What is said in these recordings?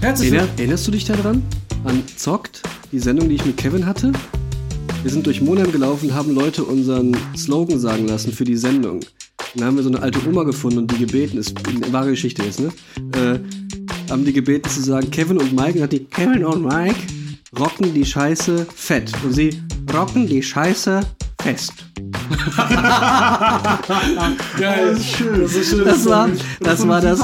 Herzlich Erinner, erinnerst du dich daran? An Zockt, die Sendung, die ich mit Kevin hatte? Wir sind durch Monheim gelaufen, haben Leute unseren Slogan sagen lassen für die Sendung. Dann haben wir so eine alte Oma gefunden und die gebeten, ist eine wahre Geschichte jetzt, ne? Äh, haben die gebeten zu sagen, Kevin und Mike, und hat die Kevin und Mike rocken die Scheiße fett. Und sie rocken die Scheiße fest. Geil. Das ist schön. Das ist schön. Das war das, war das,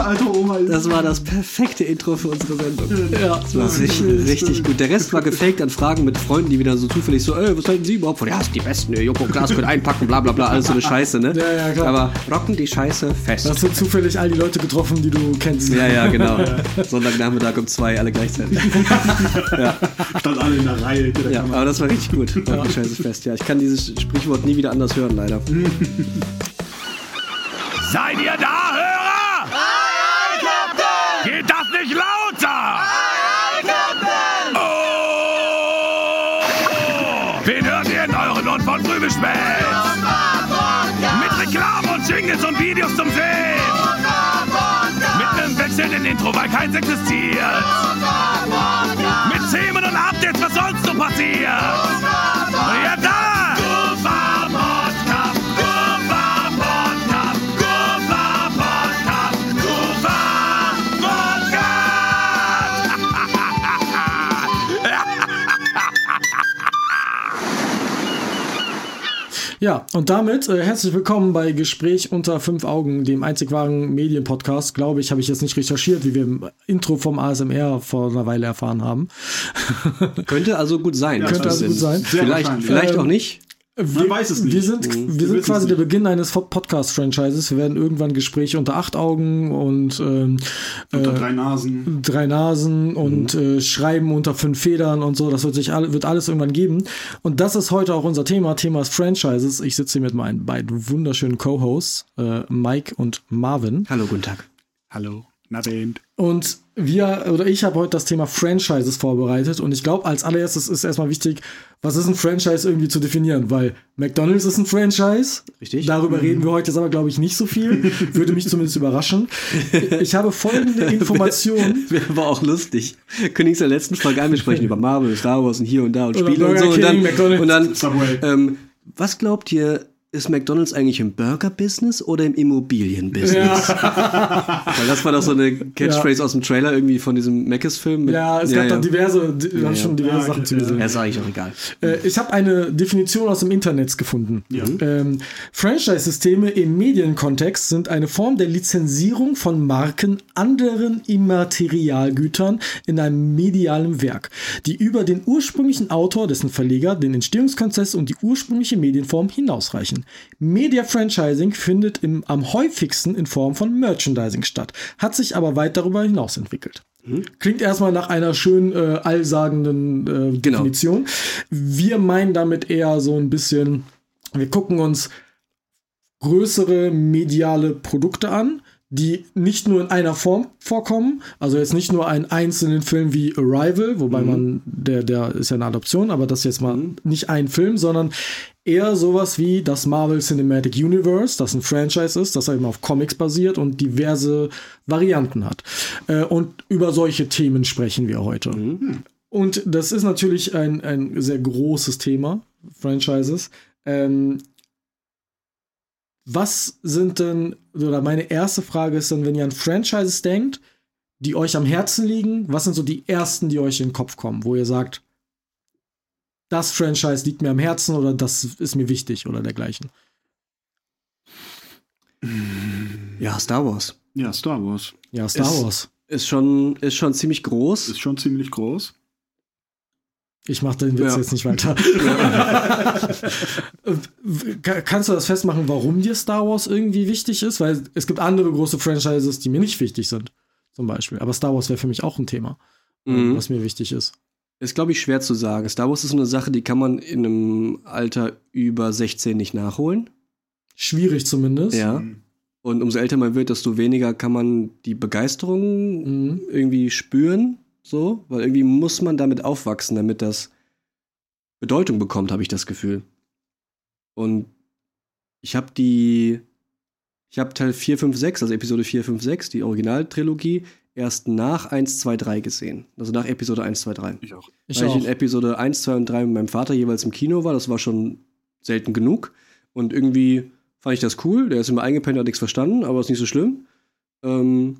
das war das perfekte Intro für unsere Sendung. Ja. Das war richtig, richtig gut. Der Rest war gefaked an Fragen mit Freunden, die wieder so zufällig so, ey, was halten Sie überhaupt von? Ja, ist die Besten? Joko Klaas können einpacken, bla bla bla, alles so eine Scheiße, ne? Ja, ja, klar. Aber rocken die Scheiße fest. Das sind zufällig all die Leute getroffen, die du kennst. ja, ja, genau. Sonntagnachmittag um zwei, alle gleichzeitig. Stand alle in der Reihe. Ja, aber das war richtig gut. Rocken die Scheiße fest. Ja, ich kann dieses Sprichwort nie wieder anders hören, leider. Seid ihr da, Hörer? Geht das nicht lauter? Oh! Wen hört ihr in euren Ohren von früh bis spät? Mit Reklamen und Jingles und Videos zum Sehen. Mit einem wechselnden Intro, weil keins existiert. Mit Themen und Updates, was sonst so passiert. Ja, und damit äh, herzlich willkommen bei Gespräch unter fünf Augen, dem einzig wahren Medienpodcast. Glaube ich, habe ich jetzt nicht recherchiert, wie wir im Intro vom ASMR vor einer Weile erfahren haben. Könnte also gut sein. dass Könnte also gut sein. Vielleicht, vielleicht Ähm, auch nicht. Wir, weiß es nicht. Wir sind, Mhm. wir sind quasi der. Beginn eines Podcast-Franchises. Wir werden irgendwann Gespräche unter acht Augen und ähm, Unter äh, drei Nasen. drei Nasen und äh, Schreiben unter fünf Federn und so. Das wird sich all, wird alles irgendwann geben. Und das ist heute auch unser Thema. Thema ist Franchises. Ich sitze hier mit meinen beiden wunderschönen Co-Hosts, äh, Mike und Marvin. Hallo, guten Tag. Hallo. Nabend. Und wir oder ich habe heute das Thema Franchises vorbereitet und ich glaube, als allererstes ist erstmal wichtig, was ist ein Franchise irgendwie zu definieren, weil McDonald's ist ein Franchise. Richtig. Darüber reden wir heute jetzt aber, glaube ich, nicht so viel. Würde mich zumindest überraschen. Ich habe folgende Informationen. Wäre aber auch lustig. In der letzten Folge an, wir sprechen über Marvel, Star Wars und hier und da und Spiele und so. Und King, dann, McDonald's, und dann Subway. ähm, was glaubt ihr, ist McDonalds eigentlich im Burger-Business oder im Immobilien-Business? Weil das war doch so eine Catchphrase aus dem Trailer irgendwie von diesem Mackes-Film. mit- Ja, es gab da diverse, di- wir haben ja. schon diverse Ja, Sachen zu gesehen. Ja, ist eigentlich auch egal. Äh, ich habe eine Definition aus dem Internet gefunden. Ja. Ähm, Franchise-Systeme im Medienkontext sind eine Form der Lizenzierung von Marken anderen Immaterialgütern in einem medialen Werk, die über den ursprünglichen Autor, dessen Verleger, den Entstehungskonzess und die ursprüngliche Medienform hinausreichen. Media-Franchising findet im, am häufigsten in Form von Merchandising statt, hat sich aber weit darüber hinaus entwickelt. Klingt erstmal nach einer schön äh, allsagenden äh, Genau. Definition. Wir meinen damit eher so ein bisschen, wir gucken uns größere mediale Produkte an, die nicht nur in einer Form vorkommen, also jetzt nicht nur einen einzelnen Film wie Arrival, wobei man, der, der ist ja eine Adoption, aber das ist jetzt mal nicht ein Film, sondern eher sowas wie das Marvel Cinematic Universe, das ein Franchise ist, das eben auf Comics basiert und diverse Varianten hat. Äh, und über solche Themen sprechen wir heute. Und das ist natürlich ein, ein sehr großes Thema, Franchises. Ähm, was sind denn, oder meine erste Frage ist dann, wenn ihr an Franchises denkt, die euch am Herzen liegen, was sind so die ersten, die euch in den Kopf kommen, wo ihr sagt, das Franchise liegt mir am Herzen oder das ist mir wichtig oder dergleichen? Ja, Star Wars. Ja, Star Wars. Ja, Star Ist- Wars. Ist schon, ist schon ziemlich groß. Ist schon ziemlich groß. Ich mache den Witz Ja. jetzt nicht weiter. Ka- Kannst du das festmachen, warum dir Star Wars irgendwie wichtig ist? Weil es gibt andere große Franchises, die mir nicht wichtig sind, zum Beispiel. Aber Star Wars wäre für mich auch ein Thema, Mhm. was mir wichtig ist. Ist, glaube ich, schwer zu sagen. Star Wars ist eine Sache, die kann man in einem Alter über 16 nicht nachholen. Schwierig zumindest. Ja. Und umso älter man wird, desto weniger kann man die Begeisterung Mhm. irgendwie spüren. So, weil irgendwie muss man damit aufwachsen, damit das Bedeutung bekommt, habe ich das Gefühl. Und ich habe die, ich habe Teil 4, 5, 6, also Episode 4, 5, 6, die Originaltrilogie, erst nach 1, 2, 3 gesehen. Also nach Episode 1, 2, 3. Ich auch. Ich weil auch. ich in Episode 1, 2 und 3 mit meinem Vater jeweils im Kino war. Das war schon selten genug. Und irgendwie fand ich das cool. Der ist immer eingepennt, hat nichts verstanden, aber ist nicht so schlimm. Ähm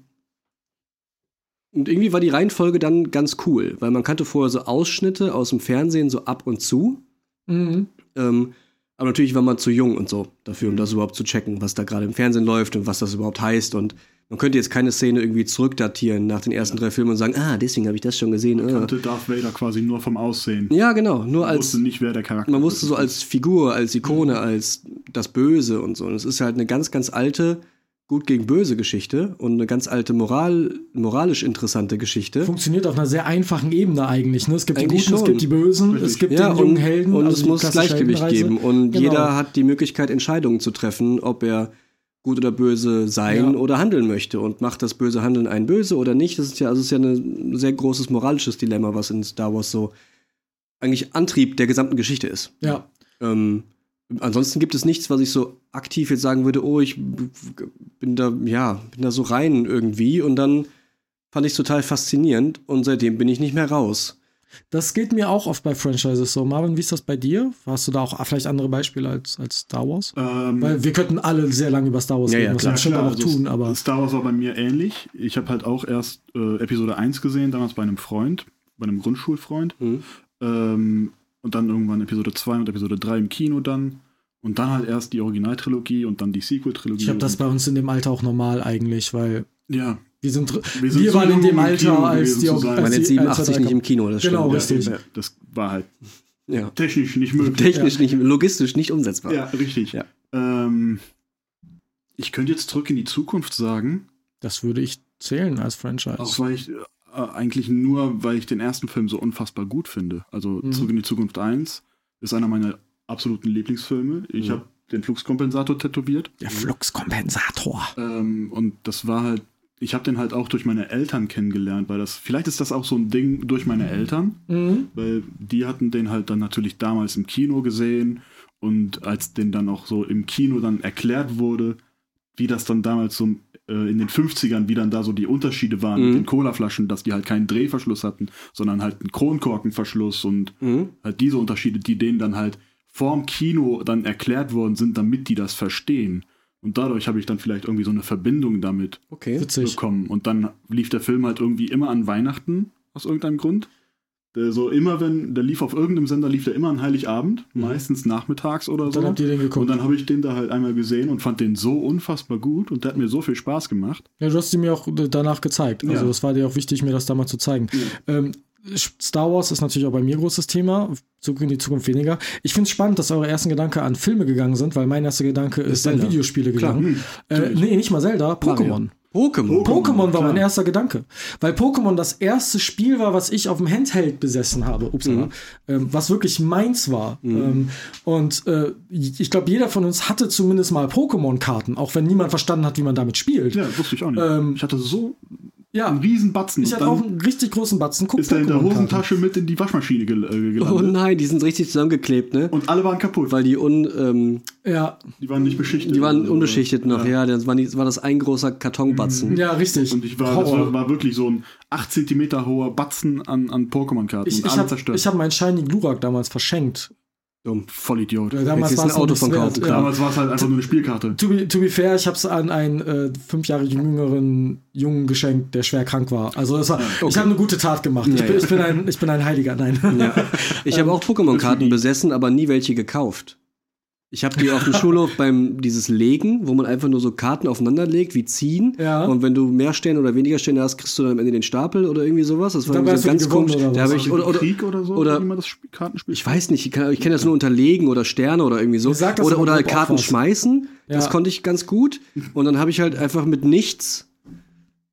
und irgendwie war die Reihenfolge dann ganz cool, weil man kannte vorher so Ausschnitte aus dem Fernsehen so ab und zu. Mhm. Ähm, aber natürlich war man zu jung und so dafür, um das überhaupt zu checken, was da gerade im Fernsehen läuft und was das überhaupt heißt. Und man könnte jetzt keine Szene irgendwie zurückdatieren nach den ersten drei Filmen und sagen, ah, deswegen habe ich das schon gesehen. Man äh. kannte Darth Vader quasi nur vom Aussehen. Ja, genau. Nur Man als wusste nicht, wer der Charakter man wusste so als Figur, als Ikone, als das Böse und so. Und es ist halt eine ganz, ganz alte Gut gegen Böse Geschichte und eine ganz alte Moral, moralisch interessante Geschichte. Funktioniert auf einer sehr einfachen Ebene eigentlich. Ne? Es gibt Eigentlich die Guten, es schon. gibt die Bösen, Richtig. es gibt Ja, den jungen und, Helden. und also es muss Gleichgewicht geben. Und Genau. jeder hat die Möglichkeit, Entscheidungen zu treffen, ob er gut oder böse sein Ja. oder handeln möchte. Und macht das böse Handeln einen böse oder nicht? Das ist ja, also es ist ja ein sehr großes moralisches Dilemma, was in Star Wars so eigentlich Antrieb der gesamten Geschichte ist. Ja. Ähm, ansonsten gibt es nichts, was ich so aktiv jetzt sagen würde, oh, ich bin da, ja, bin da so rein irgendwie. Und dann fand ich es total faszinierend und seitdem bin ich nicht mehr raus. Das geht mir auch oft bei Franchises so. Marvin, wie ist das bei dir? Hast du da auch vielleicht andere Beispiele als, als Star Wars? Ähm, Weil wir könnten alle sehr lange über Star Wars Ja, reden, ja, was klar. wir bestimmt auch also tun, aber Star Wars war bei mir ähnlich. Ich habe halt auch erst äh, Episode 1 gesehen, damals bei einem Freund, bei einem Grundschulfreund. Mhm. Ähm, und dann irgendwann Episode 2 und Episode 3 im Kino dann. Und dann halt erst die Originaltrilogie und dann die Sequel-Trilogie. ich habe das bei uns in dem Alter auch normal eigentlich, weil Ja, wir sind, wir, Wir sind zu waren in dem Alter, Kino als die als Man die- jetzt als 87 der- nicht im Kino, das Genau, stimmt. richtig. ja, das war halt Ja. technisch nicht möglich. Technisch nicht, logistisch nicht umsetzbar. Ja, richtig. Ja. Ähm, ich könnte jetzt zurück in die Zukunft sagen, Das würde ich zählen als Franchise. auch weil ich äh, eigentlich nur, weil ich den ersten Film so unfassbar gut finde. Also Mhm. Zurück in die Zukunft 1 ist einer meiner absoluten Lieblingsfilme. Ich Mhm. habe den Fluxkompensator tätowiert. der Fluxkompensator. Ähm, und das war halt, ich habe den halt auch durch meine Eltern kennengelernt, weil das, vielleicht ist das auch so ein Ding durch meine Eltern, Mhm. weil die hatten den halt dann natürlich damals im Kino gesehen und als den dann auch so im Kino dann erklärt wurde, wie das dann damals so in den 50ern, wie dann da so die Unterschiede waren Mhm. mit den Colaflaschen, dass die halt keinen Drehverschluss hatten, sondern halt einen Kronkorkenverschluss und Mhm. halt diese Unterschiede, die denen dann halt vorm Kino dann erklärt worden sind, damit die das verstehen. Und dadurch habe ich dann vielleicht irgendwie so eine Verbindung damit Okay. Bekommen. Und dann lief der Film halt irgendwie immer an Weihnachten, aus irgendeinem Grund. Der so immer, wenn, der lief auf irgendeinem Sender, lief der immer an Heiligabend, Mhm. meistens nachmittags oder so. Dann habt ihr den und geguckt. dann habe ich den da halt einmal gesehen und fand den so unfassbar gut und der hat mir so viel Spaß gemacht. Ja, du hast sie mir auch danach gezeigt. Also Ja. das war dir auch wichtig, mir das da mal zu zeigen. Ähm, Star Wars ist natürlich auch bei mir großes Thema. In die Zukunft weniger. Ich finde es spannend, dass eure ersten Gedanken an Filme gegangen sind, weil mein erster Gedanke ist, an Zelda. Videospiele Klar. gegangen. Äh, nee, nicht mal Zelda, Pokémon. Pokémon. Pokémon war mein erster Gedanke. Weil Pokémon das erste Spiel war, was ich auf dem Handheld besessen habe. Upsala. Ähm, was wirklich meins war. Ähm, und äh, ich glaube, jeder von uns hatte zumindest mal Pokémon-Karten, auch wenn niemand verstanden hat, wie man damit spielt. Ja, wusste ich auch nicht. Ähm, ich hatte so Ja, einen riesen Batzen. ich hatte auch einen richtig großen Batzen. Guck, ist er in der. Hosentasche mit in die Waschmaschine gel äh, gelandet. Oh nein, die sind richtig zusammengeklebt, ne? Und alle waren kaputt. Weil die un, ähm, Ja, die waren nicht beschichtet. die waren unbeschichtet noch, ja. das, war die, war das ein großer Kartonbatzen. ja, richtig. Und ich war, war, war wirklich so ein 8 cm hoher Batzen an, an Pokémon-Karten. ich ich habe hab meinen Shiny Glurak damals verschenkt. Vollidiot. Damals jetzt war ein Auto Ja. klar. Damals war es halt einfach nur eine Spielkarte. To be, to be fair, ich habe es an einen äh, fünf Jahre jüngeren Jungen geschenkt, der schwer krank war. Also das war, ich habe eine gute Tat gemacht. ich, Ja, bin, ja. ich, bin ein, ich bin ein Heiliger, nein. Ja. Ich habe auch Pokémon-Karten besessen, aber nie welche gekauft. Ich habe die auf dem Schulhof beim dieses Legen, wo man einfach nur so Karten aufeinander legt, wie ziehen. Ja. Und wenn du mehr Sterne oder weniger Sterne hast, kriegst du dann am Ende den Stapel oder irgendwie sowas. Das war irgendwie so ganz komisch. oder Da ich oder, oder, Krieg oder so, oder- wie man das Sp- Kartenspiel ich weiß nicht, ich, kann- ich kenne das nur unter Legen oder Sterne oder irgendwie so. Das Oder, oder halt Karten schmeißen. Das Ja. konnte ich ganz gut. Und dann habe ich halt einfach mit nichts.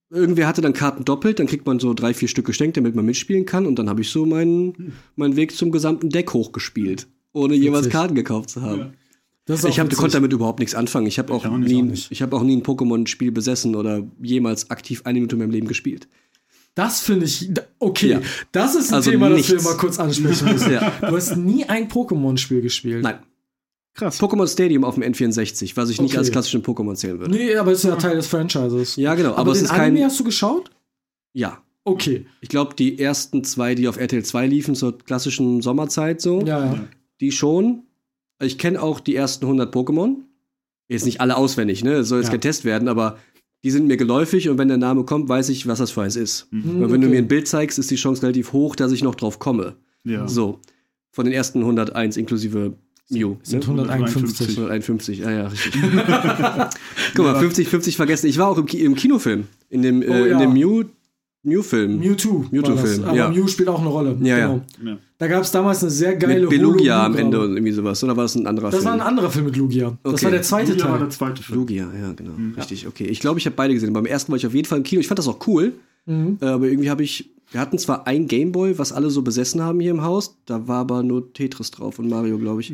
Irgendwer hatte dann Karten doppelt, dann kriegt man so drei, vier Stück geschenkt, damit man mitspielen kann. Und dann habe ich so meinen, meinen Weg zum gesamten Deck hochgespielt. Ohne jeweils. Karten gekauft zu haben. Das auch Ich hab, konnte damit überhaupt nichts anfangen. Ich habe auch, auch nicht, nie, auch nicht. ich hab auch nie ein Pokémon-Spiel besessen oder jemals aktiv eine Minute in meinem Leben gespielt. Das finde ich, okay, Ja. das ist ein Also Thema, das wir nichts. mal kurz ansprechen müssen. Ja. Du hast nie ein Pokémon-Spiel gespielt. Nein. Krass. Pokémon Stadium auf dem N64, was ich nicht Okay. als klassischen Pokémon zählen würde. Nee, aber ist ja Teil des Franchises. Ja, genau. Aber, Aber, es ist Anime kein. hast du geschaut? Ja. Okay. Ich glaube, die ersten zwei, die auf RTL 2 liefen, zur klassischen Sommerzeit so, Ja, ja. die schon. Ich kenne auch die ersten 100 Pokémon. Jetzt nicht alle auswendig, ne? Es soll jetzt Ja. kein Test werden, aber die sind mir geläufig und wenn der Name kommt, weiß ich, was das für eins ist. Mhm, Und wenn du okay. mir ein Bild zeigst, ist die Chance relativ hoch, dass ich noch drauf komme. Ja. So. Von den ersten 101 inklusive Mew. Sind ne? 151. 151, ah ja, richtig. Guck mal, 50, 50 vergessen. Ich war auch im, Ki im Kinofilm. In dem, äh, Oh, ja. in dem Mew, Mew-Film. Mewtwo. war Mewtwo-Film, das. Aber ja. Mew spielt auch eine Rolle. Ja, ja. Genau. Ja. Da gab es damals eine sehr geile mit Belugia am Ende und irgendwie sowas. Oder war das ein anderer Das Film? war ein anderer Film mit Lugia. Das Okay. war der zweite war Teil. der zweite Film. Lugia, ja, genau. Richtig, okay. Ich glaube, ich habe beide gesehen. Beim ersten war ich auf jeden Fall im Kino. Ich fand das auch cool. Mhm. Äh, aber irgendwie habe ich. Wir hatten zwar ein Gameboy, was alle so besessen haben hier im Haus. Da war aber nur Tetris drauf und Mario, glaube ich.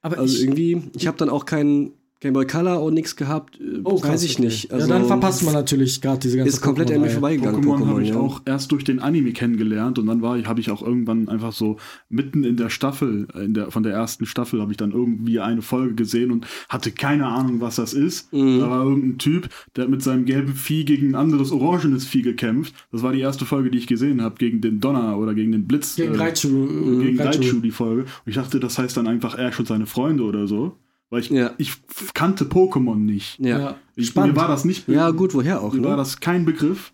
Aber Also ich, irgendwie, ich habe dann auch keinen Gameboy Color und nichts gehabt. Äh, oh, weiß krass, ich okay. nicht. Also, ja, dann verpasst man natürlich gerade diese ganze Ist komplett an mir vorbeigegangen. Pokémon habe ich ja. auch erst durch den Anime kennengelernt und dann war ich, habe ich auch irgendwann einfach so mitten in der Staffel, in der, von der ersten Staffel, habe ich dann irgendwie eine Folge gesehen und hatte keine Ahnung, was das ist. Mhm. Da war irgendein Typ, der hat mit seinem gelben Vieh gegen ein anderes orangenes Vieh gekämpft. Das war die erste Folge, die ich gesehen habe, gegen den Donner oder gegen den Blitz. Gegen äh, Raichu. äh, gegen Raichu. Raichu die Folge. Und ich dachte, das heißt dann einfach Ash und seine Freunde oder so. Weil ich, Ja. ich kannte Pokémon nicht. Ja. Ich, Spannend. Mir war das nicht ja, gut, woher auch? mir war Ne? das kein Begriff.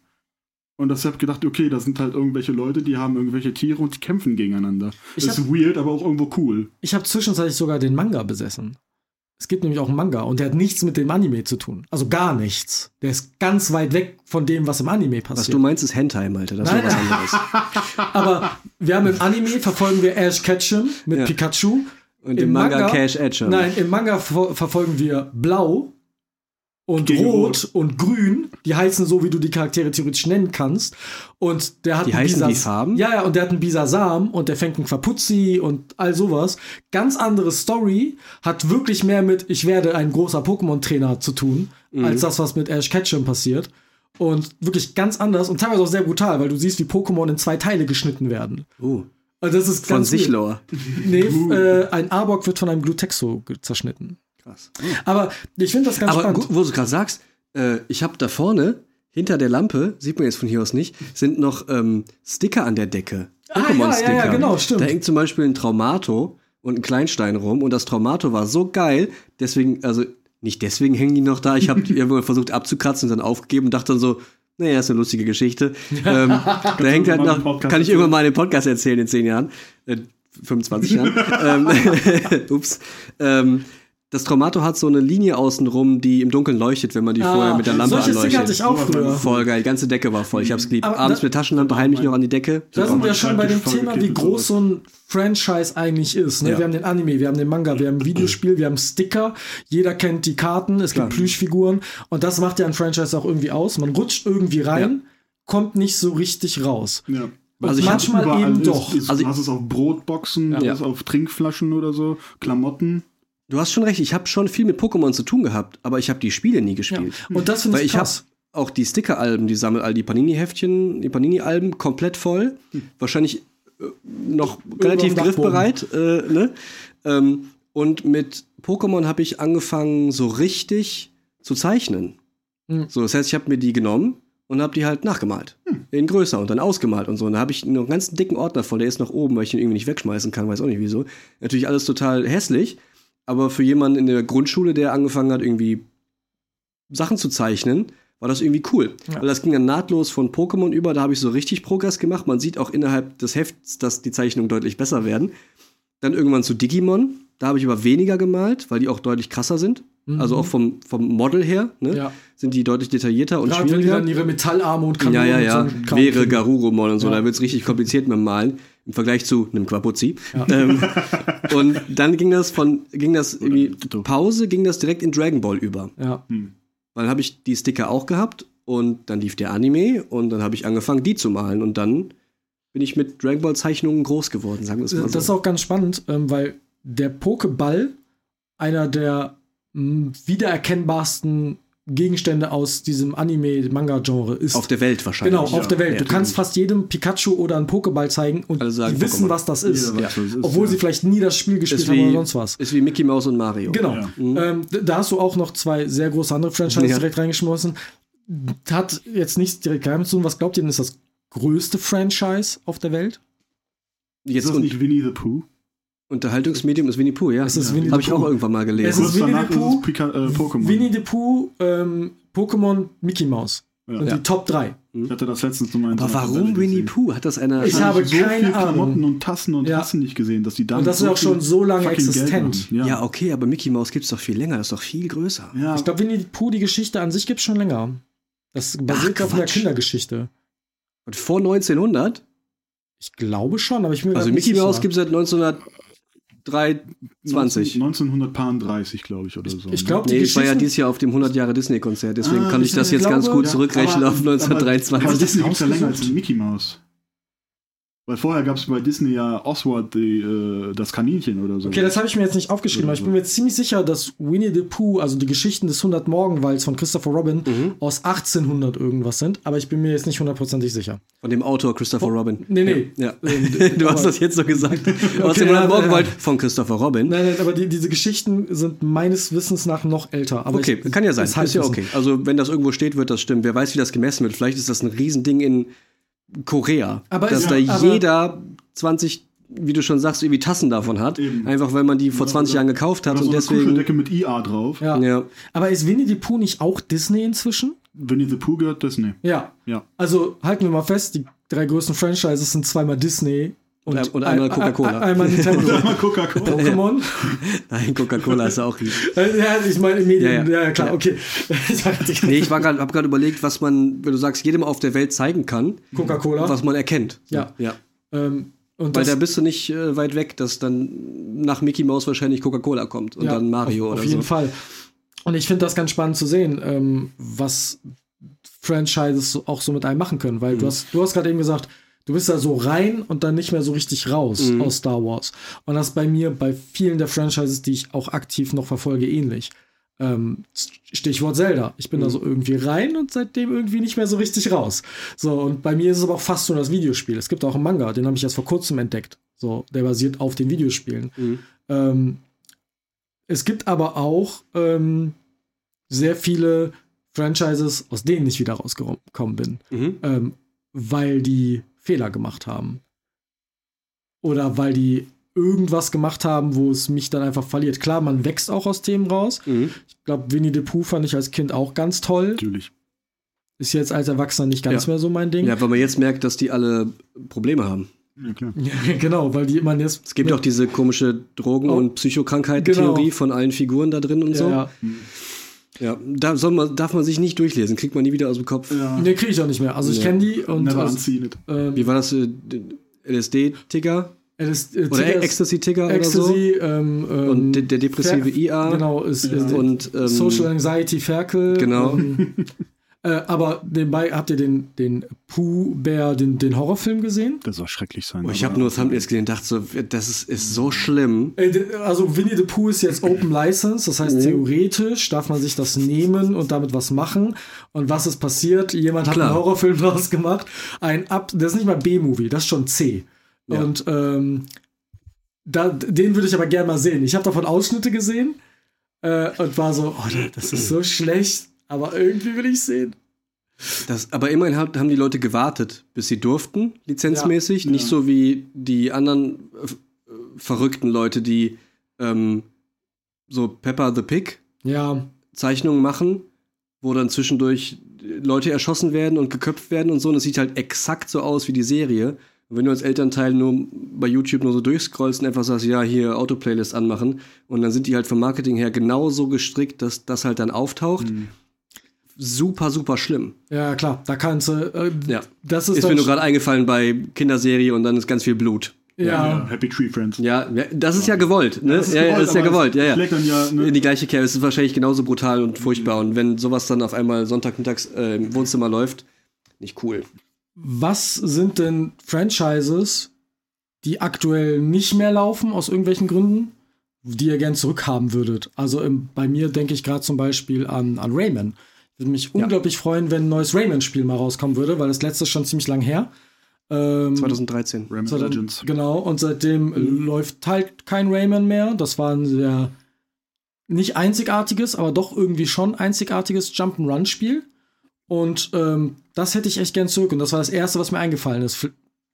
Und deshalb gedacht, okay, das sind halt irgendwelche Leute, die haben irgendwelche Tiere und die kämpfen gegeneinander. Ich ist weird, aber auch irgendwo cool. Ich habe zwischenzeitlich sogar den Manga besessen. Es gibt nämlich auch einen Manga und der hat nichts mit dem Anime zu tun. Also gar nichts. Der ist ganz weit weg von dem, was im Anime Was passiert. du meinst, ist Hentai, Malte. Das ist Nein, was nein. anderes. Aber wir haben im Anime verfolgen wir Ash Ketchum mit Ja. Pikachu. Und im Manga, Cash Edge. Nein, im Manga ver verfolgen wir Blau und Gegen Rot Rot. und Grün. Die heißen so, wie du die Charaktere theoretisch nennen kannst. Und der hat Die einen heißen Bisas- wie Farben? Ja, ja, und der hat einen Bisasam und der fängt einen Quapuzzi und all sowas. Ganz andere Story, hat wirklich mehr mit ich werde ein großer Pokémon-Trainer zu tun, Mhm. als das, was mit Ash Ketchum passiert. Und wirklich ganz anders und teilweise auch sehr brutal, weil du siehst, wie Pokémon in zwei Teile geschnitten werden. Uh, Also das ist von. Sichlor. Nee, äh, ein Arbok wird von einem Glutexo zerschnitten. Krass. Aber ich finde das ganz Aber spannend. wo du gerade sagst, äh, ich habe da vorne, hinter der Lampe, sieht man jetzt von hier aus nicht, sind noch ähm, Sticker an der Decke. Ah, ja, Pokémon-Sticker. ja, ja, genau, stimmt. Da hängt zum Beispiel ein Traumato und ein Kleinstein rum und das Traumato war so geil, deswegen, also nicht deswegen hängen die noch da. Ich habe irgendwann versucht abzukratzen und dann aufgegeben und dachte dann so, naja, ist eine lustige Geschichte. ähm, da hängt halt noch, kann ich irgendwann mal den Podcast erzählen in 10 Jahren, äh, 25 Jahren. ähm, ups. Ähm, das Traumato hat so eine Linie außenrum, die im Dunkeln leuchtet, wenn man die vorher mit der Lampe Ah, solche anleuchtet. Dinge hatte ich auch früher. Voll geil, die ganze Decke war voll. Ich hab's geliebt. Aber Abends da- mit Taschenlampe heimlich noch an die Decke. Da sind wir schon bei dem Thema, wie und groß so ein Franchise eigentlich ist. Ne? Ja. Wir haben den Anime, wir haben den Manga, wir haben ein Videospiel, wir haben Sticker, jeder kennt die Karten, es gibt Plüschfiguren und das macht ja ein Franchise auch irgendwie aus. Man rutscht irgendwie rein, kommt nicht so richtig raus. Ja. Also Was ich- manchmal überall eben ist, doch. Ist, Also- du hast es auf Brotboxen, du Ja. hast es auf Trinkflaschen oder so, Klamotten. Du hast schon recht, ich habe schon viel mit Pokémon zu tun gehabt, aber ich habe die Spiele nie Ja. gespielt. Und das finde ich ich habe krass. auch die Sticker-Alben, die sammel all die Panini-Heftchen, die Panini-Alben komplett voll. Wahrscheinlich äh, noch relativ griffbereit. Äh, ne? ähm, und mit Pokémon habe ich angefangen, so richtig zu zeichnen. Hm. So, das heißt, ich habe mir die genommen und habe die halt nachgemalt. In größer und dann ausgemalt und so. Und da habe ich noch einen ganz dicken Ordner voll, der ist noch oben, weil ich den irgendwie nicht wegschmeißen kann, weiß auch nicht wieso. Natürlich alles total hässlich, aber für jemanden in der Grundschule, der angefangen hat, irgendwie Sachen zu zeichnen, war das irgendwie cool. Ja. Weil das ging dann nahtlos von Pokémon über, da habe ich so richtig Progress gemacht. Man sieht auch innerhalb des Hefts, dass die Zeichnungen deutlich besser werden. Dann irgendwann zu Digimon, da habe ich aber weniger gemalt, weil die auch deutlich krasser sind. Also auch vom, vom Model her ne? Mhm. Ja. sind die deutlich detaillierter und Gerade wenn die schwieriger. dann ihre Metallarme und Kanonen Ja, ja, ja. so Wäre. Garurumon und so, Ja. da wird's richtig kompliziert mit dem Malen. Im Vergleich zu einem Quapuzzi. Ähm, und dann ging das von, ging das irgendwie. Pause ging das direkt in Dragon Ball über. Ja. Weil dann habe ich die Sticker auch gehabt und dann lief der Anime und dann habe ich angefangen, die zu malen. Und dann bin ich mit Dragon Ball Zeichnungen groß geworden, sagen wir es mal Das ist so. auch ganz spannend, ähm, weil der Pokéball einer der wiedererkennbarsten Gegenstände aus diesem Anime-Manga-Genre ist. Auf der Welt wahrscheinlich. genau, auf der Welt. Ja, du kannst fast jedem Pikachu oder einen Pokéball zeigen und sagen die wissen, was das ist. Ist, Obwohl ja. sie vielleicht nie das Spiel gespielt Ist haben wie, oder sonst was. ist wie Mickey Mouse und Mario. Genau. Ja. Ähm, da hast du auch noch zwei sehr große andere Franchises Ja. direkt reingeschmissen. hat jetzt nichts direkt damit zu tun. Was glaubt ihr denn ist das größte Franchise auf der Welt? Ist Jetzt das un nicht Winnie the Pooh? Unterhaltungsmedium ist Winnie Pooh, ja. Es ist Winnie Habe ich auch irgendwann mal gelesen. Es ist Winnie the Pooh, ist es Pika äh, Pokémon. Winnie the Pooh, ähm, Pokémon, Mickey Mouse. Ja. Und Ja. die Top 3. Ich hatte das letztens nochmal in Aber warum Winnie. Pooh? Hat das einer. Ich Da habe so keine viel Klamotten Ahnung. und Tassen und Ja. Tassen nicht gesehen, dass die damit Und das ist so auch schon so lange existent. Ja, ja, okay, aber Mickey Mouse gibt's doch viel länger, das ist doch viel größer. ja. Ich glaube, Winnie the Pooh, die Geschichte an sich gibt es schon länger. Das basiert Ach, auf einer. Kindergeschichte. Und vor 1900? Ich glaube schon, aber ich mir Also Mickey Mouse sicher. gibt's seit 1923. 1930, glaube ich, oder so. ich glaub, ne? die Nee, ich war ja dieses Jahr auf dem 100 Jahre Disney-Konzert, deswegen Ah, kann ich das jetzt ganz glaube, gut ja, zurückrechnen aber- auf Aber 1923. Disney gibt's ja länger als Mickey Mouse. Weil vorher gab es bei Disney ja Oswald die, äh, das Kaninchen oder so. Okay, das habe ich mir jetzt nicht aufgeschrieben, aber ich bin mir ziemlich sicher, dass Winnie the Pooh, also die Geschichten des 100 Morgenwalds von Christopher Robin, Mhm. aus 1800 irgendwas sind, aber ich bin mir jetzt nicht hundertprozentig sicher. Von dem Autor Christopher Robin. Nee, nee. Ja. Ähm, Du hast das jetzt so gesagt. Aus Okay, dem ja, Morgenwald ja. von Christopher Robin. Nein, nein, aber die, diese Geschichten sind meines Wissens nach noch älter. Aber Okay, ich, kann ja sein. ist Ist ja okay. Also, wenn das irgendwo steht, wird das stimmen. Wer weiß, wie das gemessen wird. Vielleicht ist das ein Riesending in Korea. Aber dass ist- da jeder 20, wie du schon sagst, irgendwie Tassen davon hat. Eben. Einfach weil man die vor 20 Jahren gekauft hat Oder und so eine deswegen. Kuscheldecke mit IA drauf. Ja. Ja. Aber ist Winnie the Pooh nicht auch Disney inzwischen? Winnie the Pooh gehört Disney. Ja. Ja. Also halten wir mal fest, die drei größten Franchises sind zweimal Disney und, Und einmal ein- Coca-Cola. ein- Einmal Nintendo. Mal Coca-Cola. Pokémon. Nein, Coca-Cola ist ja auch riesig. Äh, ja, ich meine Medien. Ja, Ja, ja. klar, Ja. okay. Ich Nee, ich war grad, hab gerade überlegt, was man, wenn du sagst, jedem auf der Welt zeigen kann, Coca-Cola. was man erkennt. Ja. ja. Ähm, und Weil da bist du nicht äh, weit weg, dass dann nach Mickey Mouse wahrscheinlich Coca-Cola kommt und ja, dann Mario auf, oder auf jeden so. Fall. Und ich finde das ganz spannend zu sehen, ähm, was Franchises so, auch so mit einem machen können. Weil Mhm. du hast, du hast gerade eben gesagt, du bist da so rein und dann nicht mehr so richtig raus Mhm. aus Star Wars. Und das bei mir bei vielen der Franchises, die ich auch aktiv noch verfolge, ähnlich. Ähm, Stichwort Zelda. Ich bin da Mhm. so irgendwie rein und seitdem irgendwie nicht mehr so richtig raus. So, und bei mir ist es aber auch fast so das Videospiel. Es gibt auch einen Manga, den habe ich erst vor kurzem entdeckt. So, der basiert auf den Videospielen. Mhm. Ähm, es gibt aber auch ähm, sehr viele Franchises, aus denen ich wieder rausgekommen bin, Mhm. ähm, weil die Fehler gemacht haben. Oder weil die irgendwas gemacht haben, wo es mich dann einfach verliert. Klar, man wächst auch aus Themen raus. Mhm. Ich glaube, Winnie the Pooh fand ich als Kind auch ganz toll. Natürlich. Ist jetzt als Erwachsener nicht ganz Ja. mehr so mein Ding. Ja, weil man jetzt merkt, dass die alle Probleme haben. Ja, klar. Ja, genau, weil die man jetzt. Es gibt auch diese komische Drogen- Oh. und Psychokrankheiten-Theorie Genau. von allen Figuren da drin und so. Ja, Ja, da soll man, darf man sich nicht durchlesen, kriegt man nie wieder aus dem Kopf. Ja. nee, kriege ich auch nicht mehr. Also ich Ja. kenne die und Never it. ähm, Wie war das? Äh, LSD-Ticker? LS, äh, Oder Ecstasy-Ticker oder so? Ecstasy, ähm, ähm, Und der, der depressive Fer- IA. Genau, ist, ist Und ähm, Social Anxiety Ferkel. Genau. Äh, aber nebenbei habt ihr den, den Pooh Bear, den, den Horrorfilm gesehen? Das soll schrecklich sein. oh, ich habe nur Thumbnails gesehen und dachte so, das ist, ist so schlimm. Äh, Also Winnie the Pooh ist jetzt Open License, das heißt theoretisch darf man sich das nehmen und damit was machen. Und was ist passiert? Jemand hat Klar. einen Horrorfilm draus gemacht. Ein Ab, das ist nicht mal B-Movie, das ist schon C. Ja. Und ähm, da, den würde ich aber gerne mal sehen. Ich habe davon Ausschnitte gesehen äh, und war so, oh, das ist so schlecht, aber irgendwie will ich sehen. Das, aber immerhin haben die Leute gewartet, bis sie durften, lizenzmäßig. Ja. Nicht so wie die anderen äh, äh, verrückten Leute, die ähm, so Pepper the Pig Ja, Zeichnungen machen, wo dann zwischendurch Leute erschossen werden und geköpft werden und so. Und es sieht halt exakt so aus wie die Serie. Und wenn du als Elternteil nur bei YouTube nur so durchscrollst und einfach sagst, ja, hier Autoplaylist anmachen, und dann sind die halt vom Marketing her genauso gestrickt, dass das halt dann auftaucht. Super, super schlimm. ja, klar, da kannst du. Äh, Ja. Das ist, Ist mir nur gerade eingefallen bei Kinderserie und dann ist ganz viel Blut. Ja, Ja, Happy Tree Friends. Ja, ja, das ist ja gewollt, ne? Das ist ja, ja, gewollt, das ist ja gewollt, ja, ja. ja, ne? In die gleiche Kerbe. Es ist wahrscheinlich genauso brutal und furchtbar. Und wenn sowas dann auf einmal Sonntagmittags äh, im Wohnzimmer läuft, nicht cool. Was sind denn Franchises, die aktuell nicht mehr laufen, aus irgendwelchen Gründen, die ihr gern zurückhaben würdet? Also im, bei mir denke ich gerade zum Beispiel an, an Rayman. Ich würde mich unglaublich freuen, wenn ein neues Rayman-Spiel mal rauskommen würde, weil das letzte ist schon ziemlich lang her. Ähm, 2013. Rayman dann- Legends. Genau, und seitdem läuft halt kein Rayman mehr. Das war ein sehr nicht einzigartiges, aber doch irgendwie schon einzigartiges Jump'n'Run-Spiel. Und ähm, das hätte ich echt gern zurück. Und das war das Erste, was mir eingefallen ist,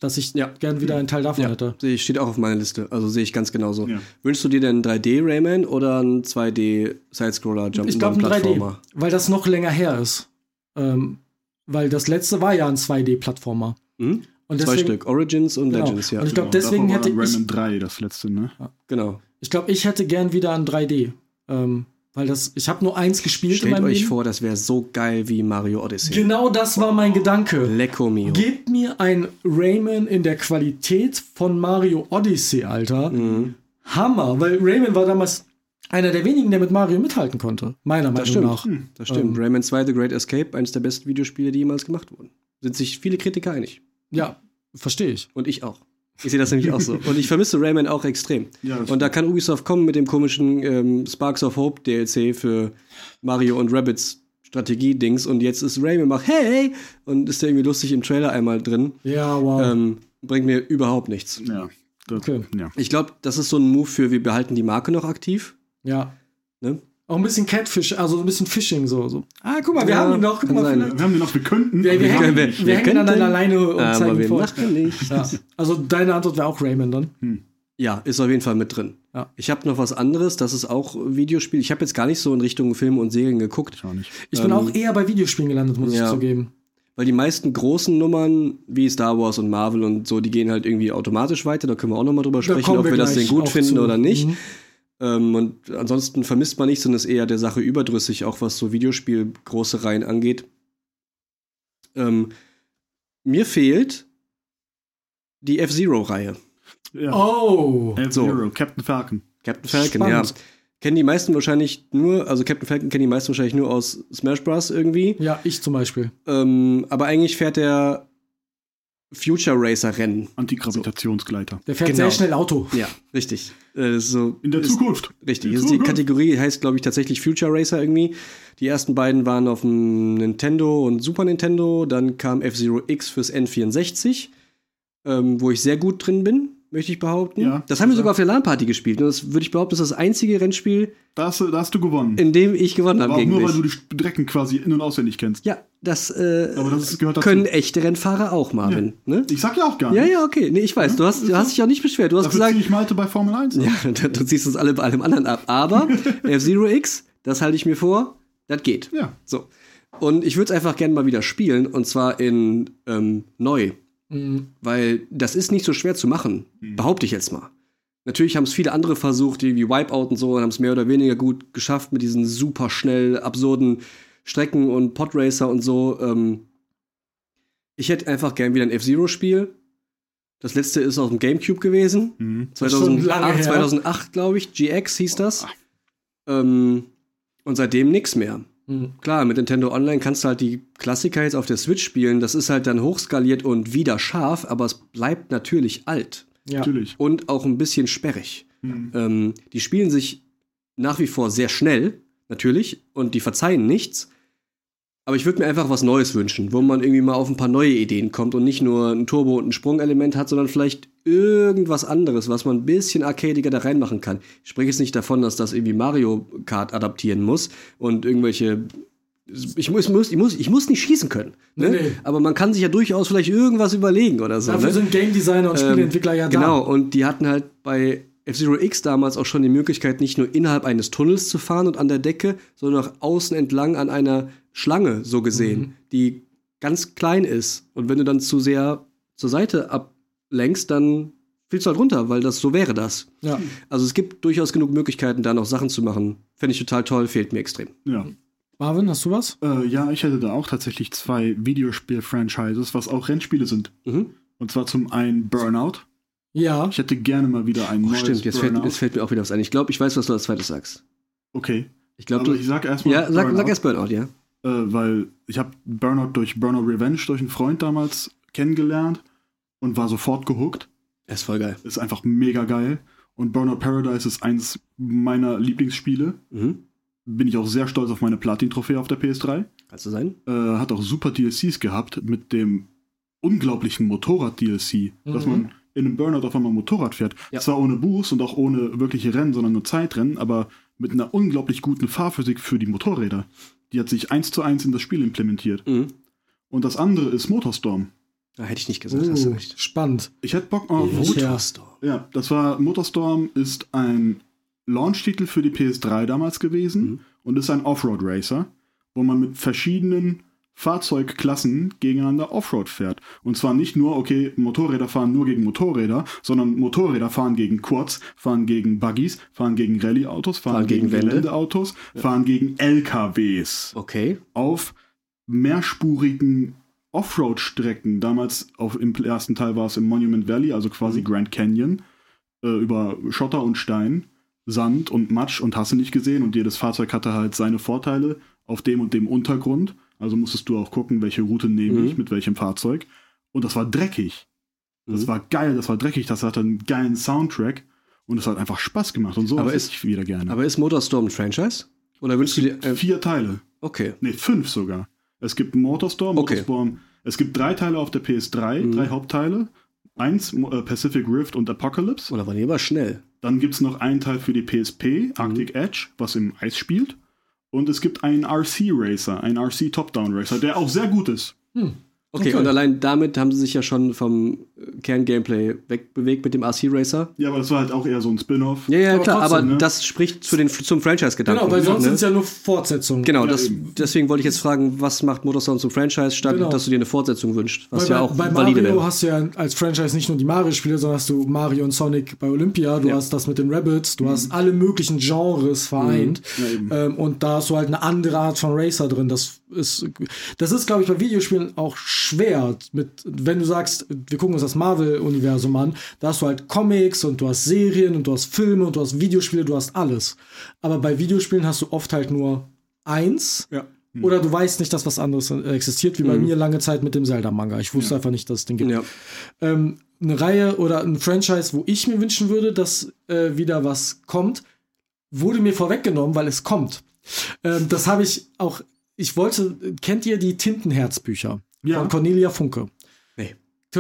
dass ich Ja. gern wieder einen Teil davon hätte. Sehe ich, steht auch auf meiner Liste. Also sehe ich ganz genauso. Ja. Wünschst du dir denn 3D Rayman oder ein 2D Sidescroller Ich glaube ein 3D, Jump'n'Run-Plattformer? weil das noch länger her ist. Ähm, weil das letzte war ja ein 2D-Plattformer. Mhm. Und Zwei deswegen, Stück, Origins und Genau. Legends, ja. Und ich glaub, Genau, deswegen hätte dann ich- Rayman 3 das letzte, ne? genau. ich glaube, ich hätte gern wieder ein 3D. Ähm, weil das, ich habe nur eins gespielt in Stellt meinem euch Leben. vor, das wäre so geil wie Mario Odyssey. Genau das war mein Gedanke. Lecco mio. Gebt mir ein Rayman in der Qualität von Mario Odyssey, Alter. Mhm. Hammer, weil Rayman war damals einer der wenigen, der mit Mario mithalten konnte. Meiner Das Meinung stimmt. nach. Das stimmt. Rayman 2 The Great Escape, eines der besten Videospiele, die jemals gemacht wurden. Sind sich viele Kritiker einig. Ja, verstehe ich. Und ich auch. Ich sehe das nämlich auch so. Und ich vermisse Rayman auch extrem. Ja, und da kann Ubisoft kommen mit dem komischen ähm, Sparks of Hope DLC für Mario und Rabbits Strategie-Dings. Und jetzt ist Rayman macht hey und ist da irgendwie lustig im Trailer einmal drin. Ja, wow. Ähm, bringt mir überhaupt nichts. Ja. Das, Okay. ja. Ich glaube, das ist so ein Move für, wir behalten die Marke noch aktiv. ja. Ne? Auch ein bisschen Catfish, also ein bisschen Fishing so. so. Ah, guck mal, wir Ja, haben ihn noch. Guck mal, vielleicht- Wir haben den noch, wir könnten. wir, wir, aber hängen, wir- wir, wir hängen an könnten, deiner Leine und Aber zeigen wir machen nicht. Ja. Also deine Antwort wäre auch Rayman dann. Ja, ist auf jeden Fall mit drin. Ja. Ich habe noch was anderes, das ist auch Videospiel. Ich habe jetzt gar nicht so in Richtung Film und Serien geguckt, Ich auch nicht. Ich bin auch eher bei Videospielen gelandet, muss ja. ich zugeben. weil die meisten großen Nummern wie Star Wars und Marvel und so, die gehen halt irgendwie automatisch weiter. Da können wir auch noch mal drüber Da sprechen, ob wir das denn gut finden zu. oder nicht. Mhm. Ähm, und ansonsten vermisst man nichts und ist eher der Sache überdrüssig, auch was so Videospiel große Reihen angeht. Ähm, mir fehlt die F-Zero-Reihe. Ja. Oh. F-Zero, Captain Falcon. Captain Falcon, Spannend. ja. Kennen die meisten wahrscheinlich nur, also Captain Falcon kennen die meisten wahrscheinlich nur aus Smash Bros. irgendwie. Ja, ich zum Beispiel. Ähm, aber eigentlich fährt der Future Racer Rennen. Antigravitationsgleiter. Der fährt Genau. sehr schnell Auto. Ja, richtig. Äh, ist so, In der ist, Zukunft. Richtig. In Also die Zukunft. Kategorie heißt, glaube ich, tatsächlich Future Racer irgendwie. Die ersten beiden waren auf dem Nintendo und Super Nintendo. Dann kam F-Zero X fürs N64, ähm, wo ich sehr gut drin bin, möchte ich behaupten. Ja, das haben wir ja. sogar auf der LAN-Party gespielt. Und das würde ich behaupten, das ist das einzige Rennspiel, Da hast, du, da hast du gewonnen. in dem ich gewonnen habe gegen nur, dich. weil du die Strecken quasi in- und auswendig kennst. ja, das, äh, Aber das gehört dazu. können echte Rennfahrer auch, Marvin. Ne? Ich sag ja auch gar nicht. Ja, ja, okay. Nee, ich weiß. Du hast, du hast dich auch nicht beschwert. Du hast Dafür gesagt, ich Malte bei Formel 1. Ja, du du ziehst uns alle bei allem anderen ab. Aber F-Zero X, das halte ich mir vor, das geht. Ja. So. Und ich würde es einfach gerne mal wieder spielen, und zwar in ähm, neu. Mhm. Weil das ist nicht so schwer zu machen, behaupte ich jetzt mal. Natürlich haben es viele andere versucht, die wie Wipeout und so, und haben es mehr oder weniger gut geschafft mit diesen super schnell absurden Strecken und Podracer und so. Ähm, ich hätte einfach gern wieder ein F-Zero-Spiel. Das letzte ist auf dem Gamecube gewesen. Mhm. ist schon lange 2008, her. 2008 glaube ich. GX hieß das. Ähm, und seitdem nichts mehr. Mhm. Klar, mit Nintendo Online kannst du halt die Klassiker jetzt auf der Switch spielen. Das ist halt dann hochskaliert und wieder scharf, aber es bleibt natürlich alt. Ja. Natürlich. Und auch ein bisschen sperrig. Mhm. Ähm, die spielen sich nach wie vor sehr schnell, natürlich, und die verzeihen nichts. Aber ich würde mir einfach was Neues wünschen, wo man irgendwie mal auf ein paar neue Ideen kommt und nicht nur ein Turbo- und ein Sprungelement hat, sondern vielleicht irgendwas anderes, was man ein bisschen arcadiger da reinmachen kann. Ich spreche jetzt nicht davon, dass das irgendwie Mario Kart adaptieren muss und irgendwelche. Ich muss, ich muss, ich muss, ich muss nicht schießen können. Ne? Nee. Aber man kann sich ja durchaus vielleicht irgendwas überlegen oder so. Dafür ne? sind Game Designer und Spieleentwickler ja da. Genau, und die hatten halt bei F-Zero X damals auch schon die Möglichkeit, nicht nur innerhalb eines Tunnels zu fahren und an der Decke, sondern auch außen entlang an einer Schlange, so gesehen, Mhm. die ganz klein ist. Und wenn du dann zu sehr zur Seite ablenkst, dann fällst du halt runter, weil das so wäre das. Ja. Also es gibt durchaus genug Möglichkeiten, da noch Sachen zu machen. Fände ich total toll, fehlt mir extrem. Ja. Marvin, hast du was? Äh, ja, ich hätte da auch tatsächlich zwei Videospiel-Franchises, was auch Rennspiele sind. Mhm. Und zwar zum einen Burnout. Ja. Ich hätte gerne mal wieder ein Oh, neues stimmt, jetzt fällt, jetzt fällt mir auch wieder was ein. Ich glaube, ich weiß, was du als zweites sagst. okay. Ich glaube, du. ich sag erstmal Ja, sag, Burnout, sag erst Burnout, ja. äh, weil ich habe Burnout durch Burnout Revenge durch einen Freund damals kennengelernt und war sofort gehuckt. Ist voll geil. Ist einfach mega geil. Und Burnout Paradise ist eins meiner Lieblingsspiele. Mhm. Bin ich auch sehr stolz auf meine Platin-Trophäe auf der PS3. Kannst du sein? Äh, hat auch super DLCs gehabt mit dem unglaublichen Motorrad-DLC, dass Mhm. man in einem Burnout auf einmal Motorrad fährt. Ja. Zwar ohne Boost und auch ohne wirkliche Rennen, sondern nur Zeitrennen, aber mit einer unglaublich guten Fahrphysik für die Motorräder. Die hat sich eins zu eins in das Spiel implementiert. Mhm. Und das andere ist Motorstorm. Da hätte ich nicht gesagt, hast du Uh, recht. spannend. Ich hätte Bock auf. Motorstorm. Ja, das war Motorstorm ist ein Launch-Titel für die PS3 damals gewesen Mhm. und ist ein Offroad-Racer, wo man mit verschiedenen Fahrzeugklassen gegeneinander Offroad fährt. Und zwar nicht nur, okay, Motorräder fahren nur gegen Motorräder, sondern Motorräder fahren gegen Quads, fahren gegen Buggies, fahren gegen Rallye-Autos, fahren, Fahren gegen, gegen Wände. Geländeautos, fahren gegen LKWs Okay. auf mehrspurigen Offroad-Strecken. Damals auf, im ersten Teil war es im Monument Valley, also quasi Mhm. Grand Canyon, äh, über Schotter und Stein, Sand und Matsch und hast du nicht gesehen. Und jedes Fahrzeug hatte halt seine Vorteile auf dem und dem Untergrund. Also musstest du auch gucken, welche Route nehme Mhm. ich mit welchem Fahrzeug. Und das war dreckig. Das Mhm. war geil, das war dreckig, das hatte einen geilen Soundtrack und es hat einfach Spaß gemacht. Und so Aber ist- ich wieder gerne. Aber ist Motorstorm ein Franchise? Oder wünschst du dir. Äh, Vier Teile. okay. Ne, fünf sogar. Es gibt Motorstorm, Okay. Motorstorm. Es gibt drei Teile auf der PS3, Mhm. drei Hauptteile. Eins, äh, Pacific Rift und Apocalypse. Oder war die aber schnell? Dann gibt es noch einen Teil für die PSP, Arctic Edge, was im Eis spielt. Und es gibt einen RC Racer, einen RC Top-Down Racer, der auch sehr gut ist. Hm. Okay, Okay. und allein damit haben sie sich ja schon vom Kern-Gameplay wegbewegt mit dem RC Racer. Ja, aber das war halt auch eher so ein Spin-off. Ja, ja, Aber klar, trotzdem, aber ne? das spricht zu den, zum Franchise-Gedanken. Genau, weil sonst ne? sind es ja nur Fortsetzungen. Genau, Ja, das, deswegen wollte ich jetzt fragen, was macht Motorstorm zum Franchise, statt Genau. dass du dir eine Fortsetzung wünschst, was Weil ja bei, auch bei valide Mario wäre. hast du ja als Franchise nicht nur die Mario-Spiele, sondern hast du Mario und Sonic bei Olympia, du Ja. hast das mit den Rabbits, du hast alle möglichen Genres vereint. Ja, eben. ähm, und da hast du halt eine andere Art von Racer drin. Das ist, das ist, glaube ich, bei Videospielen auch schwer. Mit, wenn du sagst, wir gucken uns das Marvel-Universum an, da hast du halt Comics und du hast Serien und du hast Filme und du hast Videospiele, du hast alles. Aber bei Videospielen hast du oft halt nur eins. Ja. Oder du weißt nicht, dass was anderes existiert, wie bei mir lange Zeit mit dem Zelda-Manga. Ich wusste einfach nicht, dass es den gibt. Ja. Ähm, eine Reihe oder ein Franchise, wo ich mir wünschen würde, dass äh, wieder was kommt, wurde mir vorweggenommen, weil es kommt. Ähm, das habe ich auch. Ich wollte, kennt ihr die Tintenherz-Bücher Ja. von Cornelia Funke?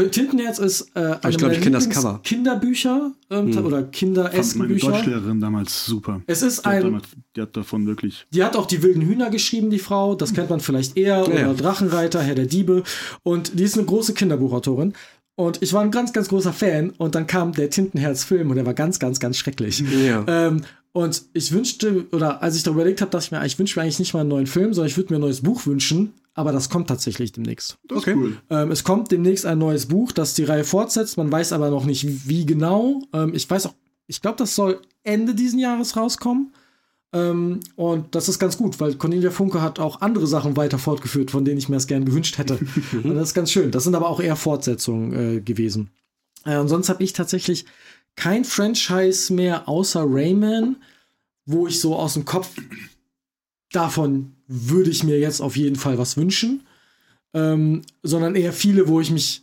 Tintenherz ist äh, eine ich glaub, meiner ich kenn das Cover. Kinderbücher ähm, Hm. oder Fand kinderesken meine Bücher. Deutschlehrerin damals super. Es ist Die hat, ein, damals, die hat davon wirklich. die hat auch die wilden Hühner geschrieben, die Frau. Das kennt man vielleicht eher. Oder ja. Drachenreiter, Herr der Diebe. Und die ist eine große Kinderbuchautorin. Und ich war ein ganz, ganz großer Fan. Und dann kam der Tintenherz-Film und der war ganz, ganz, ganz schrecklich. Ja. Ähm, und ich wünschte, oder als ich darüber überlegt habe, dachte ich mir, ich wünsche mir eigentlich nicht mal einen neuen Film, sondern ich würde mir ein neues Buch wünschen. Aber das kommt tatsächlich demnächst. Das Okay. ist cool. Ähm, es kommt demnächst ein neues Buch, das die Reihe fortsetzt. Man weiß aber noch nicht, wie genau. Ähm, ich weiß auch, ich glaube, das soll Ende diesen Jahres rauskommen. Ähm, und das ist ganz gut, weil Cornelia Funke hat auch andere Sachen weiter fortgeführt, von denen ich mir das gern gewünscht hätte. und das ist ganz schön. Das sind aber auch eher Fortsetzungen äh, gewesen. Äh, und sonst habe ich tatsächlich kein Franchise mehr außer Rayman, wo ich so aus dem Kopf davon würde ich mir jetzt auf jeden Fall was wünschen ähm, sondern eher viele, wo ich mich,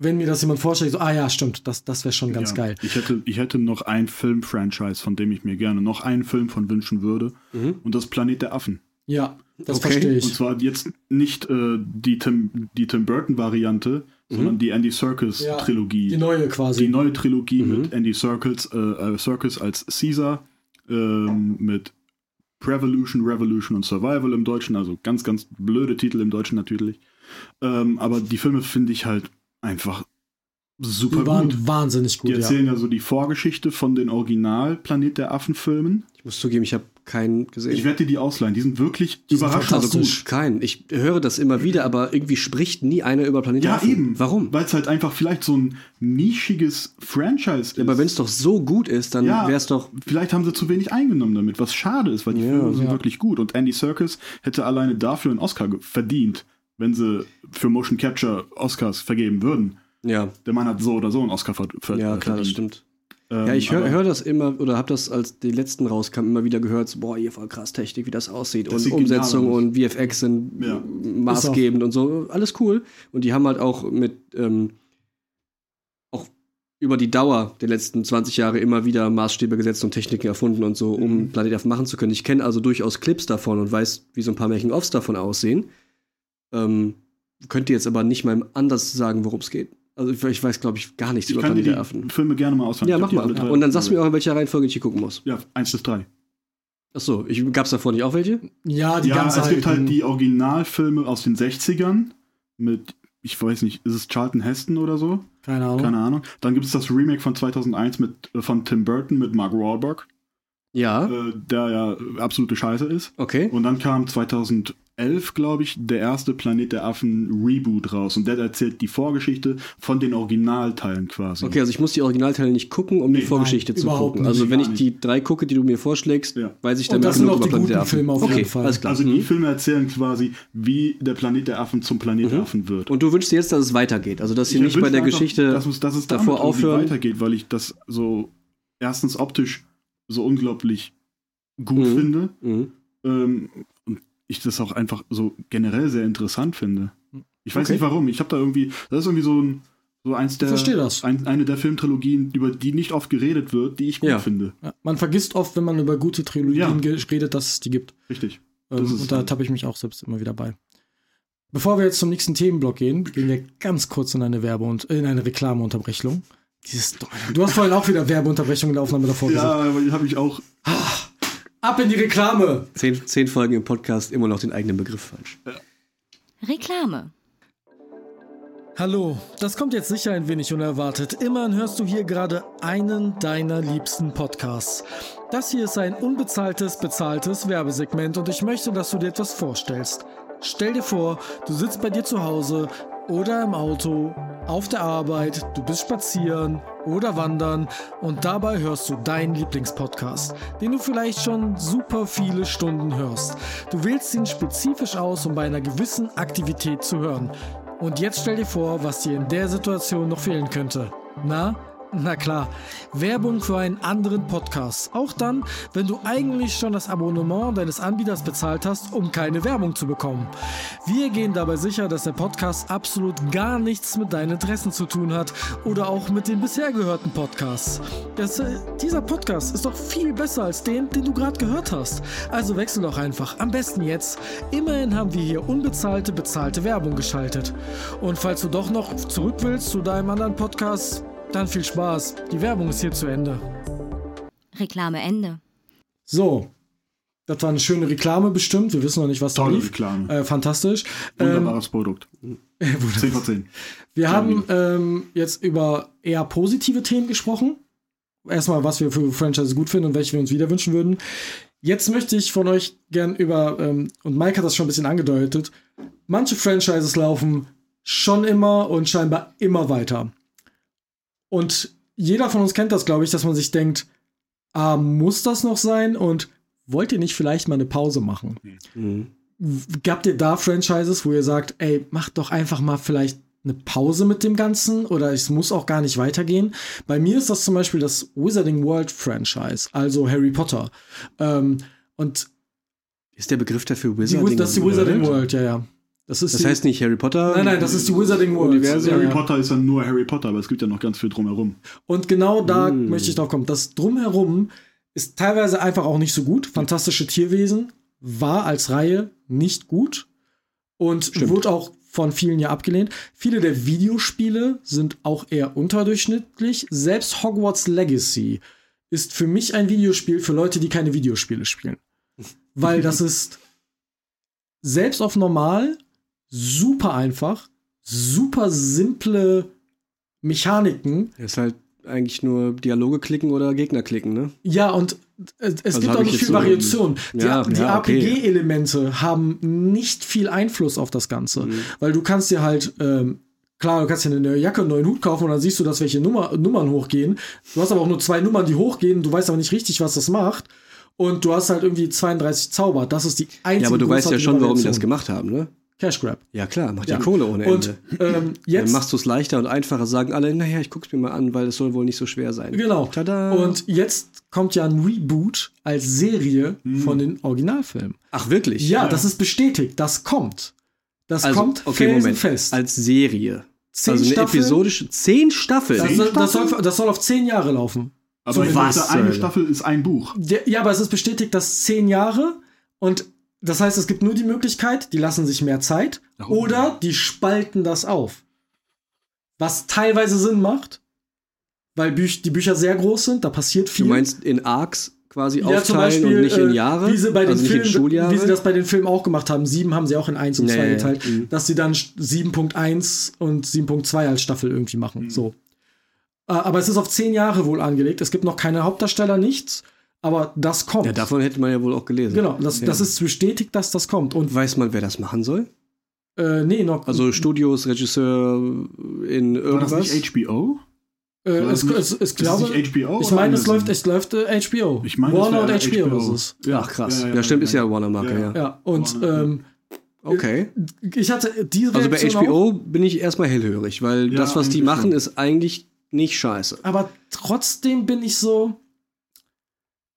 wenn mir das jemand vorstellt, so, ah ja, stimmt, das, das wäre schon ganz Ja. geil. Ich hätte, ich hätte noch ein Film-Franchise, von dem ich mir gerne noch einen Film von wünschen würde. Mhm. Und das Planet der Affen. Ja, das Okay. verstehe Und ich. zwar jetzt nicht äh, die, Tim, die Tim Burton-Variante, sondern die Andy Ja, Serkis-Trilogie. Die neue quasi. die neue Trilogie Mhm. mit Andy Serkis, äh, äh, Serkis als Caesar, ähm, mit Prevolution, Revolution und Survival im Deutschen, also ganz, ganz blöde Titel im Deutschen natürlich. Ähm, aber die Filme finde ich halt einfach super die waren gut. wahnsinnig Die gut, ja. erzählen ja. so die Vorgeschichte von den Original Planet der Affen-Filmen. Ich muss zugeben, ich habe keinen gesehen. Ich werde dir die ausleihen. Die sind wirklich Die sind überraschend fantastisch. gut. kein. Ich höre das immer wieder, aber irgendwie spricht nie einer über Planet der Ja, Affen. eben. Warum? Weil es halt einfach vielleicht so ein nischiges Franchise ist. Aber wenn es doch so gut ist, dann Ja. wäre es doch. Vielleicht haben sie zu wenig eingenommen damit, was schade ist, weil die Ja, Filme sind ja. wirklich gut. Und Andy Serkis hätte alleine dafür einen Oscar verdient, wenn sie für Motion Capture Oscars vergeben würden. Ja, Der Mann hat so oder so einen Oscar ver ver ja klar, das stimmt. Ähm, Ja, ich höre hör das immer oder habe das, als die letzten rauskamen, immer wieder gehört, so, boah, hier voll krass Technik, wie das aussieht. Das und Umsetzung und VFX sind Ja. maßgebend und so. Alles cool. Und die haben halt auch mit ähm, auch über die Dauer der letzten 20 Jahre immer wieder Maßstäbe gesetzt und Techniken erfunden und so, um Mhm. Planet Affen machen zu können. Ich kenne also durchaus Clips davon und weiß, wie so ein paar Making-ofs davon aussehen. Ähm, könnte jetzt aber nicht mal anders sagen, worum es geht. Also ich, weiß, glaube ich, gar nichts ich über kann dir Planet die der Affen. Filme gerne mal ausleihen. Ja, Ich mach mal. drei Und dann sagst du mir auch, in welcher Reihenfolge ich hier gucken muss. Ja, 1 bis 3. Achso, gab es davor nicht auch welche? Ja, die ja, ganz es gibt halt die Originalfilme aus den 60ern mit, ich weiß nicht, ist es Charlton Heston oder so? Keine Ahnung. Keine Ahnung. Dann gibt es das Remake von 2001 mit, äh, von Tim Burton mit Mark Wahlberg, Ja. äh, der ja absolute Scheiße ist. Okay. Und dann kam 2011, glaube ich, der erste Planet der Affen Reboot raus. Und der erzählt die Vorgeschichte von den Originalteilen quasi. Okay, also ich muss die Originalteile nicht gucken, um die Nee, Vorgeschichte nein, zu gucken. nicht, Also wenn ich die drei gucke, die du mir vorschlägst, Ja. weiß ich dann das sind genug auch die über Planet guten der Affen. Filme auf okay, jeden Fall. alles klar. Also Mhm. die Filme erzählen quasi, wie der Planet der Affen zum Planet der Affen wird. Und du wünschst dir jetzt, dass es weitergeht. Also dass sie Ich nicht bei der einfach, Geschichte dass es, dass es davor irgendwie aufhören. weitergeht, weil ich das so erstens optisch so unglaublich gut Mhm. finde Mhm. ähm, ich das auch einfach so generell sehr interessant finde. Ich weiß Okay. nicht warum. Ich habe da irgendwie, das ist irgendwie so ein so eins der. Ein, eine der Filmtrilogien, über die nicht oft geredet wird, die ich gut Ja. finde. Ja, man vergisst oft, wenn man über gute Trilogien Ja. redet, dass es die gibt. Richtig. Ähm, und da tappe ich mich auch selbst immer wieder bei. Bevor wir jetzt zum nächsten Themenblock gehen, gehen wir ganz kurz in eine Werbe- und in eine Reklameunterbrechung. Dieses Du hast vorhin auch wieder Werbeunterbrechung in der Aufnahme davor Ja, gesagt. aber die habe ich auch. Ab in die Reklame! Zehn, zehn Folgen im Podcast immer noch den eigenen Begriff falsch. Reklame. Hallo, das kommt jetzt sicher ein wenig unerwartet. Immerhin hörst du hier gerade einen deiner liebsten Podcasts. Das hier ist ein unbezahltes, bezahltes Werbesegment und ich möchte, dass du dir etwas vorstellst. Stell dir vor, du sitzt bei dir zu Hause oder im Auto, auf der Arbeit, du bist spazieren oder wandern und dabei hörst du deinen Lieblingspodcast, den du vielleicht schon super viele Stunden hörst. Du wählst ihn spezifisch aus, um bei einer gewissen Aktivität zu hören. Und jetzt stell dir vor, was dir in der Situation noch fehlen könnte. Na? Na klar, Werbung für einen anderen Podcast. Auch dann, wenn du eigentlich schon das Abonnement deines Anbieters bezahlt hast, um keine Werbung zu bekommen. Wir gehen dabei sicher, dass der Podcast absolut gar nichts mit deinen Interessen zu tun hat oder auch mit den bisher gehörten Podcasts. Das, äh, dieser Podcast ist doch viel besser als den, den du gerade gehört hast. Also wechsel doch einfach. Am besten jetzt. Immerhin haben wir hier unbezahlte, bezahlte Werbung geschaltet. Und falls du doch noch zurück willst zu deinem anderen Podcast, dann viel Spaß. Die Werbung ist hier zu Ende. Reklame Ende. So. Das war eine schöne Reklame bestimmt. Wir wissen noch nicht, was da Tolle lief. Reklame. Äh, fantastisch. Ähm, Wunderbares Produkt. 10 von 10. wir haben ähm, jetzt über eher positive Themen gesprochen. Erstmal, was wir für Franchises gut finden und welche wir uns wieder wünschen würden. Jetzt möchte ich von euch gern über, ähm, und Mike hat das schon ein bisschen angedeutet, manche Franchises laufen schon immer und scheinbar immer weiter. Und jeder von uns kennt das, glaube ich, dass man sich denkt, ah, muss das noch sein? Und wollt ihr nicht vielleicht mal eine Pause machen? Mhm. Gabt ihr da Franchises, wo ihr sagt, ey, macht doch einfach mal vielleicht eine Pause mit dem Ganzen oder es muss auch gar nicht weitergehen? Bei mir ist das zum Beispiel das Wizarding World Franchise, also Harry Potter. Ähm, und Ist der Begriff dafür Wizarding das ist die Wizarding World, ja, ja. Das ist Das die, heißt nicht Harry Potter? nein, nein, das ist die Wizarding World. Universum. Harry ja. Potter ist dann nur Harry Potter, aber es gibt ja noch ganz viel drumherum. Und genau da Mm. möchte ich drauf kommen. Das Drumherum ist teilweise einfach auch nicht so gut. Fantastische Tierwesen war als Reihe nicht gut und Stimmt. wurde auch von vielen ja abgelehnt. Viele der Videospiele sind auch eher unterdurchschnittlich. Selbst Hogwarts Legacy ist für mich ein Videospiel für Leute, die keine Videospiele spielen. Weil das ist selbst auf normal super einfach, super simple Mechaniken, ist halt eigentlich nur Dialoge klicken oder Gegner klicken, ne? Ja, und es, es Also gibt auch ich nicht viel so- Variation. Die, Ja, die ja, okay. APG-Elemente haben nicht viel Einfluss auf das Ganze, Mhm. weil du kannst dir halt, ähm, klar, du kannst dir eine Jacke, einen neuen Hut kaufen und dann siehst du, dass welche Nummer, Nummern hochgehen. Du hast aber auch nur zwei Nummern, die hochgehen, du weißt aber nicht richtig, was das macht. Und du hast halt irgendwie 32 Zauber. Das ist die einzige Ja, aber du weißt ja schon, warum die das gemacht haben, ne? Cash Grab. Ja, klar, macht Ja. ja Kohle ohne Und Ende. ähm, Dann jetzt machst du es leichter und einfacher, sagen alle, naja, ich guck's mir mal an, weil es soll wohl nicht so schwer sein. Genau. Tada. Und jetzt kommt ja ein Reboot als Serie von den Originalfilmen. Ach, wirklich? Ja, das ist bestätigt. Das kommt. Das also, kommt okay, Moment. felsenfest. Als Serie. Zehn also eine Staffeln? episodische, zehn Staffeln. das, das, Staffeln? soll, das soll auf zehn Jahre laufen. Aber ich Was eine? Staffel ist ein Buch. Ja, ja, aber es ist bestätigt, dass zehn Jahre und das heißt, es gibt nur die Möglichkeit, die lassen sich mehr Zeit Oh. oder die spalten das auf. Was teilweise Sinn macht, weil Büch die Bücher sehr groß sind, da passiert viel. Du meinst in Arcs quasi Ja, aufteilen Beispiel, und nicht in äh, Jahre, wie sie, bei den also nicht in Filmen, Schuljahre. wie sie das bei den Filmen auch gemacht haben. Sieben haben sie auch in 1 und Ja, 2 ja, ja. geteilt, Mhm. dass sie dann 7.1 und 7.2 als Staffel irgendwie machen. Mhm. So. Äh, Aber es ist auf zehn Jahre wohl angelegt. Es gibt noch keine Hauptdarsteller, nichts. Aber das kommt. ja, davon hätte man ja wohl auch gelesen. genau, das, Ja. das ist bestätigt, dass das kommt. Und Weiß man, wer das machen soll? äh, nee, noch. Also Studios, Regisseur in War irgendwas? das nicht HBO? äh, war es, das nicht- es, es Ist glaube, das nicht HBO? ich oder meine, es läuft, es läuft äh, HBO. Ich meine, es Warner und HBO, HBO. ist es. Ja, Ach krass. ja, Ja, ja, stimmt, ja, ist ja ja. Warner-Marke, Ja, ja. und Warner, ähm, Okay. ich hatte diese Also bei Reaktion HBO bin ich erstmal hellhörig, weil Ja, das, was die machen, schon. ist eigentlich nicht scheiße. Aber trotzdem bin ich so.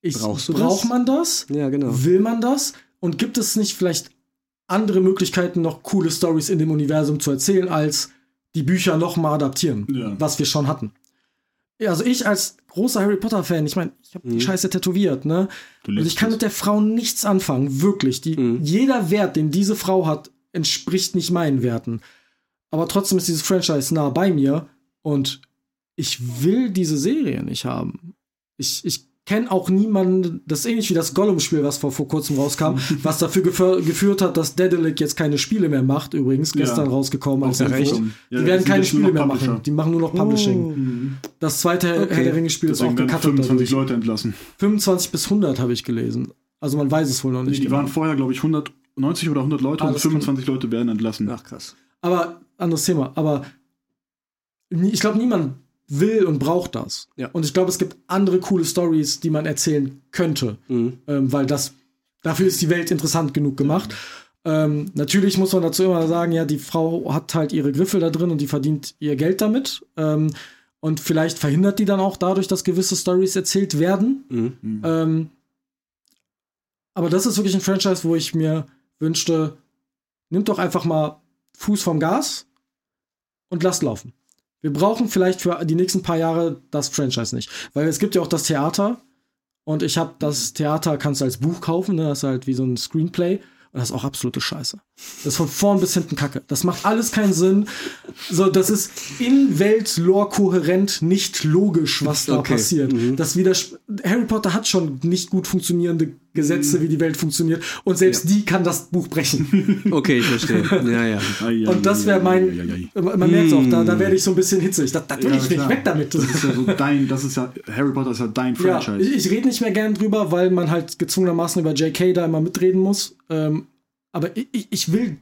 Ich, Brauchst du braucht das? man das? Ja, genau. Will man das? Und gibt es nicht vielleicht andere Möglichkeiten, noch coole Stories in dem Universum zu erzählen, als die Bücher nochmal adaptieren, Ja. was wir schon hatten? Ja, also ich als großer Harry Potter-Fan, ich meine, ich habe die Scheiße tätowiert, ne? Und liebst ich kann es. mit der Frau nichts anfangen, wirklich. Die, Mhm. Jeder Wert, den diese Frau hat, entspricht nicht meinen Werten. Aber trotzdem ist dieses Franchise nah bei mir und ich will diese Serie nicht haben. Ich, ich kenne auch niemanden, das ist ähnlich wie das Gollum-Spiel, was vor, vor kurzem rauskam, was dafür geführt hat, dass Daedalic jetzt keine Spiele mehr macht, übrigens, Ja. gestern rausgekommen als Ach, Info. echt? Die Ja, werden keine Spiele mehr Publisher. machen. Die machen nur noch Publishing. Mhm. Das zweite Okay. Herr der Ringe-Spiel ist auch gecuttet 25 dadurch. Leute entlassen. 25 bis 100 habe ich gelesen. Also man weiß es wohl noch Nee, nicht. die genau. waren vorher, glaube ich, 190 oder 100 Leute Ah, und das kann- 25 Leute werden entlassen. Ach krass. Aber anderes Thema. Aber ich glaube, niemand will und braucht das. Ja. Und ich glaube, es gibt andere coole Stories, die man erzählen könnte, Mhm. ähm, weil das dafür ist die Welt interessant genug gemacht. Ähm, natürlich muss man dazu immer sagen, ja, die Frau hat halt ihre Griffel da drin und die verdient ihr Geld damit. Ähm, und vielleicht verhindert die dann auch dadurch, dass gewisse Stories erzählt werden. Mhm. Ähm, aber das ist wirklich ein Franchise, wo ich mir wünschte, nimmt doch einfach mal Fuß vom Gas und lasst laufen. Wir brauchen vielleicht für die nächsten paar Jahre das Franchise nicht. Weil es gibt ja auch das Theater und ich habe das Theater, kannst du als Buch kaufen, ne? das ist halt wie so ein Screenplay. Und das ist auch absolute Scheiße. Das ist von vorn bis hinten Kacke. Das macht alles keinen Sinn. So, das ist in Welt-Lore kohärent nicht logisch, was da Okay. passiert. Mhm. Das Harry Potter hat schon nicht gut funktionierende Gesetze, Mhm. wie die Welt funktioniert. Und selbst die kann das Buch brechen. Okay, ich verstehe. ja, ja. Und das wäre ei, mein. ei, ei, ei. Man merkt es auch, da, da werde ich so ein bisschen hitzig. Das, das will Ja, ich nicht. Weg damit. Das ist ja so dein, das ist ja, Harry Potter ist ja dein Ja, Franchise. ich, ich rede nicht mehr gern drüber, weil man halt gezwungenermaßen über JK da immer mitreden muss. Ähm, aber ich, ich- will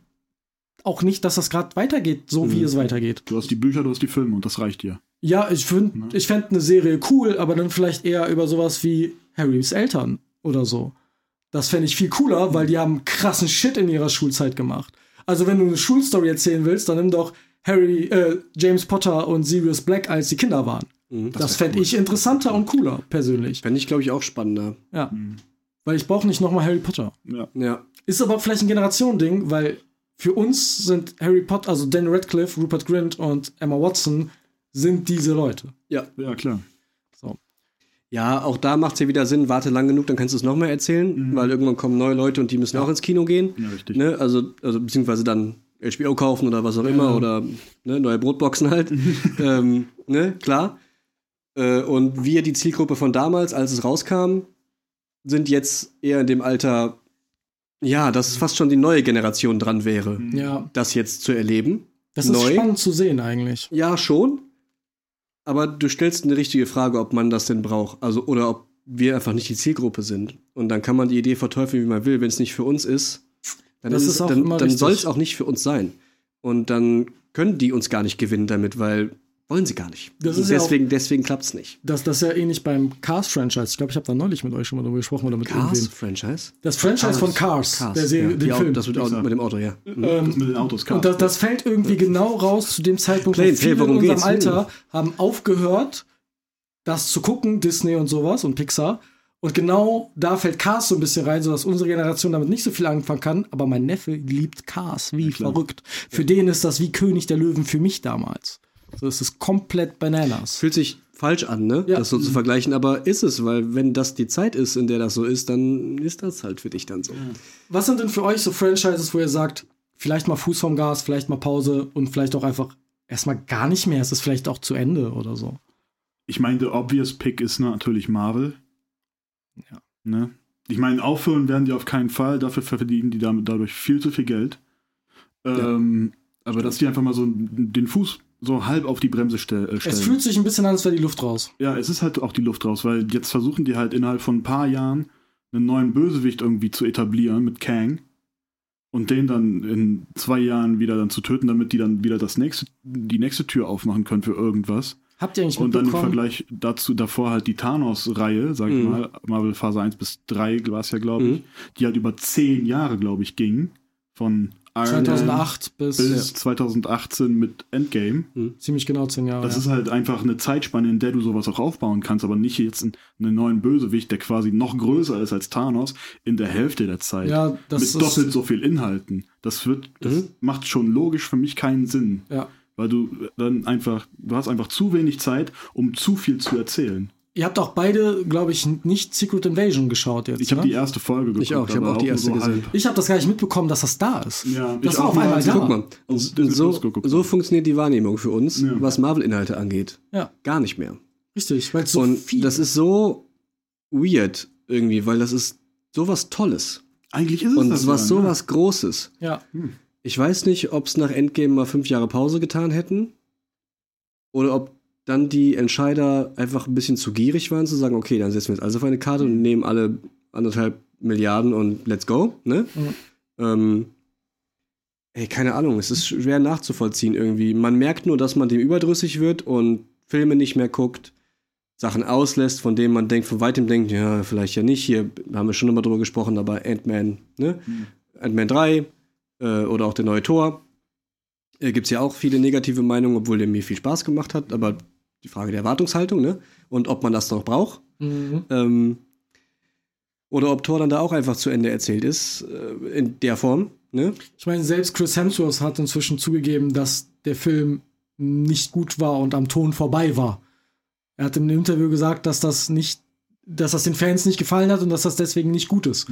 auch nicht, dass das gerade weitergeht, so Mhm. wie es weitergeht. Du hast die Bücher, du hast die Filme und das reicht dir. Ja, ich finde, Ne? ich fände eine Serie cool, aber dann vielleicht eher über sowas wie Harrys Eltern oder so. Das fände ich viel cooler, weil die haben krassen Shit in ihrer Schulzeit gemacht. Also wenn du eine Schulstory erzählen willst, dann nimm doch Harry, äh, James Potter und Sirius Black, als die Kinder waren. Mhm. Das, wär fände cool. ich interessanter und cooler, persönlich. Fände ich, glaube ich, auch spannender. Ja. Mhm. Weil ich brauche nicht nochmal Harry Potter. Ja. Ja. Ist aber vielleicht ein Generationending, weil für uns sind Harry Potter, also Dan Radcliffe, Rupert Grint und Emma Watson sind diese Leute. Ja. ja, klar. Ja, auch da macht es ja wieder Sinn, warte lang genug, dann kannst du es nochmal erzählen, weil irgendwann kommen neue Leute und die müssen auch ins Kino gehen. Ja, richtig. Ne? Also, also beziehungsweise dann HBO kaufen oder was auch immer oder ne, neue Brotboxen halt. ähm, ne, klar. Äh, und wir, die Zielgruppe von damals, als es rauskam, sind jetzt eher in dem Alter, ja, dass fast schon die neue Generation dran wäre, Ja. das jetzt zu erleben. Das ist Neu. spannend zu sehen eigentlich. Ja, schon. Aber du stellst eine richtige Frage, ob man das denn braucht. Also, oder ob wir einfach nicht die Zielgruppe sind. Und dann kann man die Idee verteufeln, wie man will. Wenn es nicht für uns ist, dann, Das ist ist es- auch dann, dann soll es auch nicht für uns sein. Und dann können die uns gar nicht gewinnen damit, weil wollen sie gar nicht. Das ist ja deswegen, deswegen klappt es nicht. Das, das ist ja ähnlich beim Cars-Franchise. Ich glaube, ich habe da neulich mit euch schon mal drüber gesprochen oder mit Cars irgendwem. Franchise? Das Franchise von Cars, der Serie, ja. den Film. Das mit, mit dem Auto, ja. Mhm. Ähm, Das mit den Autos, klar. und das, das fällt irgendwie genau raus zu dem Zeitpunkt, wo Planes, viele hey, in unserem geht's? Alter Hm. haben aufgehört, das zu gucken, Disney und sowas und Pixar. Und genau da fällt Cars so ein bisschen rein, sodass unsere Generation damit nicht so viel anfangen kann. Aber mein Neffe liebt Cars, wie klar. verrückt. Für den ist das wie König der Löwen für mich damals. So ist es komplett Bananas. Fühlt sich falsch an, ne? Ja. Das so zu vergleichen, aber ist es, weil wenn das die Zeit ist, in der das so ist, dann ist das halt für dich dann so. Was sind denn für euch so Franchises, wo ihr sagt, vielleicht mal Fuß vom Gas, vielleicht mal Pause und vielleicht auch einfach erstmal gar nicht mehr? Es ist vielleicht auch zu Ende oder so. Ich meine, der obvious Pick ist natürlich Marvel. Ja. Ne? Ich meine, aufhören werden die auf keinen Fall, dafür verdienen die damit dadurch viel zu viel Geld. Ähm, aber dass die einfach mal so den Fuß so halb auf die Bremse stell, äh, stellen. Es fühlt sich ein bisschen an, als wäre die Luft raus. Ja, es ist halt auch die Luft raus, weil jetzt versuchen die halt innerhalb von ein paar Jahren einen neuen Bösewicht irgendwie zu etablieren mit Kang und den dann in zwei Jahren wieder dann zu töten, damit die dann wieder das nächste, die nächste Tür aufmachen können für irgendwas. Habt ihr eigentlich Und dann im? Vergleich dazu davor halt die Thanos-Reihe, sag ich Mhm. mal, Marvel Phase 1 bis 3 war es ja, glaube ich, Mhm. die halt über zehn Jahre, glaube ich, ging. Von Iron Man 2008 bis, bis 2018 mit Endgame. ziemlich genau zehn Jahre. Das ja. ist halt einfach eine Zeitspanne, in der du sowas auch aufbauen kannst, aber nicht jetzt einen, einen neuen Bösewicht, der quasi noch größer ist als Thanos, in der Hälfte der Zeit. Ja, das mit ist- doppelt so viel Inhalten. Das wird, das Mhm. macht schon logisch für mich keinen Sinn. ja. Weil du dann einfach, du hast einfach zu wenig Zeit, um zu viel zu erzählen. Ihr habt auch beide, glaube ich, nicht Secret Invasion geschaut jetzt. Ich habe ne? die erste Folge geguckt. Ich auch, ich habe auch die erste gesehen. ich habe das gar nicht mitbekommen, dass das da ist. Ja, das ich war auch auf einmal da. Guck mal, und Disney so, so funktioniert die Wahrnehmung für uns, Ja. was Marvel-Inhalte angeht. Ja, Gar nicht mehr. richtig. Weil so und viel. das ist so weird irgendwie, weil das ist sowas Tolles. Eigentlich ist es Und das was ja, sowas Großes. ja. Ich weiß nicht, ob es nach Endgame mal fünf Jahre Pause getan hätten. Oder ob dann die Entscheider einfach ein bisschen zu gierig waren, zu sagen, okay, dann setzen wir jetzt alles auf eine Karte und nehmen alle anderthalb Milliarden und let's go. Ne? Mhm. Ähm, ey, keine Ahnung, es ist schwer nachzuvollziehen irgendwie. Man merkt nur, dass man dem überdrüssig wird und Filme nicht mehr guckt, Sachen auslässt, von denen man denkt, von weitem denkt, ja, vielleicht ja nicht. Hier haben wir schon immer drüber gesprochen, aber Ant-Man, ne? Ant-Man 3 äh, oder auch der neue Tor. Äh, Gibt es ja auch viele negative Meinungen, obwohl der mir viel Spaß gemacht hat, aber die Frage der Erwartungshaltung, ne? Und ob man das noch braucht. Mhm. Ähm, oder ob Tor dann da auch einfach zu Ende erzählt ist, äh, in der Form, ne? Ich meine, selbst Chris Hemsworth hat inzwischen zugegeben, dass der Film nicht gut war und am Ton vorbei war. Er hat im Interview gesagt, dass das nicht, dass das den Fans nicht gefallen hat und dass das deswegen nicht gut ist.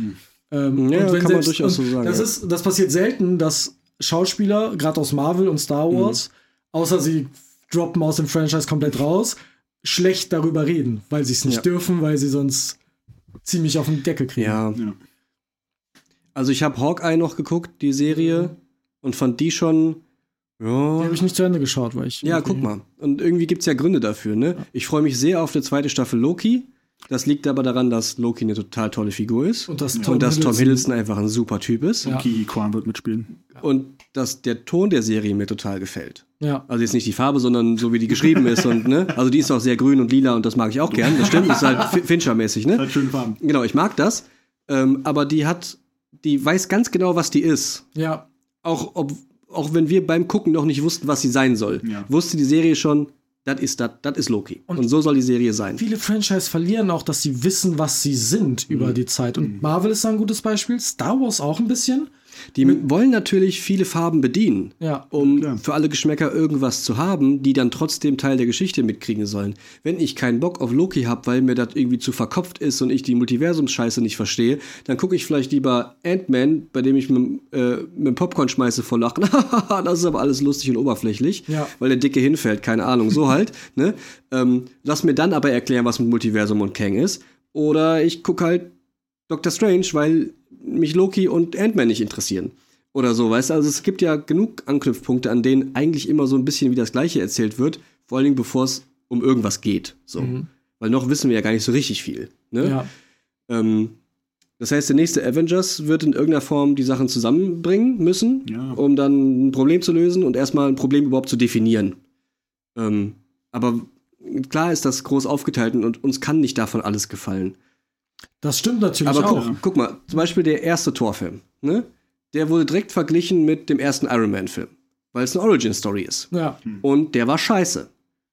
Ähm, Ja, und wenn kann man selbst- durchaus und so sagen, Das, ja. ist, das passiert selten, dass Schauspieler, gerade aus Marvel und Star Mhm. Wars, außer sie droppen aus dem Franchise komplett raus, schlecht darüber reden, weil sie es nicht Ja. dürfen, weil sie sonst ziemlich auf den Deckel kriegen. Ja. Ja. Also ich habe Hawkeye noch geguckt, die Serie, und fand die schon, Die ja. habe ich nicht zu Ende geschaut, weil ich. Ja, guck mal. Und irgendwie gibt es ja Gründe dafür, ne? Ich freue mich sehr auf die zweite Staffel Loki. Das liegt aber daran, dass Loki eine total tolle Figur ist. Und dass und Tom dass Tom Hiddleston- Hiddleston einfach ein super Typ ist. Ja. Ki Kwan wird mitspielen. Und dass der Ton der Serie mir total gefällt. Ja. Also jetzt nicht die Farbe, sondern so wie die geschrieben ist. Und, ne? Also die ist auch sehr grün und lila und das mag ich auch gern. Das stimmt, ist halt Fi- Fincher-mäßig, ne? Halt schön warm. Genau, ich mag das. Ähm, aber die hat, die weiß ganz genau, was die ist. Ja, Auch, ob, auch wenn wir beim Gucken noch nicht wussten, was sie sein soll, Ja. wusste die Serie schon, das ist das, das ist Loki. Und, so soll die Serie sein. viele Franchise verlieren auch, dass sie wissen, was sie sind Mhm. über die Zeit. Und Marvel ist da ein gutes Beispiel. Star Wars auch ein bisschen. Die wollen natürlich viele Farben bedienen, Ja. um Klar. für alle Geschmäcker irgendwas zu haben, die dann trotzdem Teil der Geschichte mitkriegen sollen. Wenn ich keinen Bock auf Loki habe, weil mir das irgendwie zu verkopft ist und ich die Multiversumsscheiße nicht verstehe, dann gucke ich vielleicht lieber Ant-Man, bei dem ich mit, äh, mit Popcorn schmeiße vor Lachen. das ist aber alles lustig und oberflächlich, Ja. weil der Dicke hinfällt, keine Ahnung, so halt. Ne? Ähm, lass mir dann aber erklären, was mit Multiversum und Kang ist. Oder ich gucke halt Doctor Strange, weil mich Loki und Ant-Man nicht interessieren. Oder so, weißt du? Also es gibt ja genug Anknüpfpunkte, an denen eigentlich immer so ein bisschen wie das Gleiche erzählt wird, vor allen Dingen bevor es um irgendwas geht. So. Weil noch wissen wir ja gar nicht so richtig viel. Ne? Mhm. Ja. Ähm, das heißt, der nächste Avengers wird in irgendeiner Form die Sachen zusammenbringen müssen, Ja. um dann ein Problem zu lösen und erstmal ein Problem überhaupt zu definieren. Ähm, aber klar ist das groß aufgeteilt und uns kann nicht davon alles gefallen. Das stimmt natürlich Aber auch. guck, guck mal, zum Beispiel der erste Torfilm, ne? Der wurde direkt verglichen mit dem ersten Iron Man-Film, weil es eine Origin-Story ist. Ja, Und der war scheiße.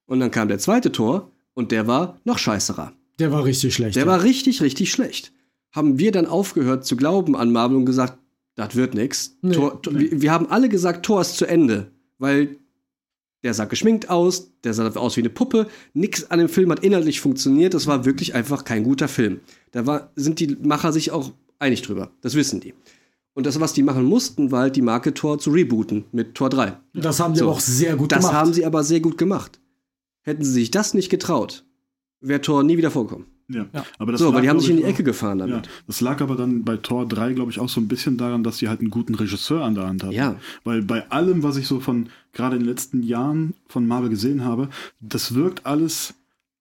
Und dann kam der zweite Tor und der war noch scheißerer. der war richtig schlecht. Der ja. war richtig, richtig schlecht. Haben wir dann aufgehört zu glauben an Marvel und gesagt, das wird nix. Nee. Tor, Tor, wir, wir haben alle gesagt, Tor ist zu Ende, weil der sah geschminkt aus, der sah aus wie eine Puppe. Nix an dem Film hat inhaltlich funktioniert. Das war wirklich einfach kein guter Film. Da war, sind die Macher sich auch einig drüber. Das wissen die. Und das, was die machen mussten, war halt die Marke Tor zu rebooten mit Tor 3. Das haben die So. aber auch sehr gut Das gemacht. haben sie aber sehr gut gemacht. Hätten sie sich das nicht getraut, wäre Tor nie wieder vorgekommen. Ja. Ja. Aber das So, lag, weil die haben sich in die Ecke gefahren Ja, damit. das lag aber dann bei Tor 3, glaube ich, auch so ein bisschen daran, dass sie halt einen guten Regisseur an der Hand hatten. Ja. Weil bei allem, was ich so von gerade in den letzten Jahren von Marvel gesehen habe, das wirkt alles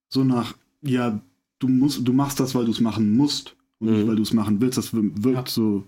so nach, ja, du musst, du machst das, weil du es machen musst und Mhm. nicht, weil du es machen willst. Das wirkt Ja. so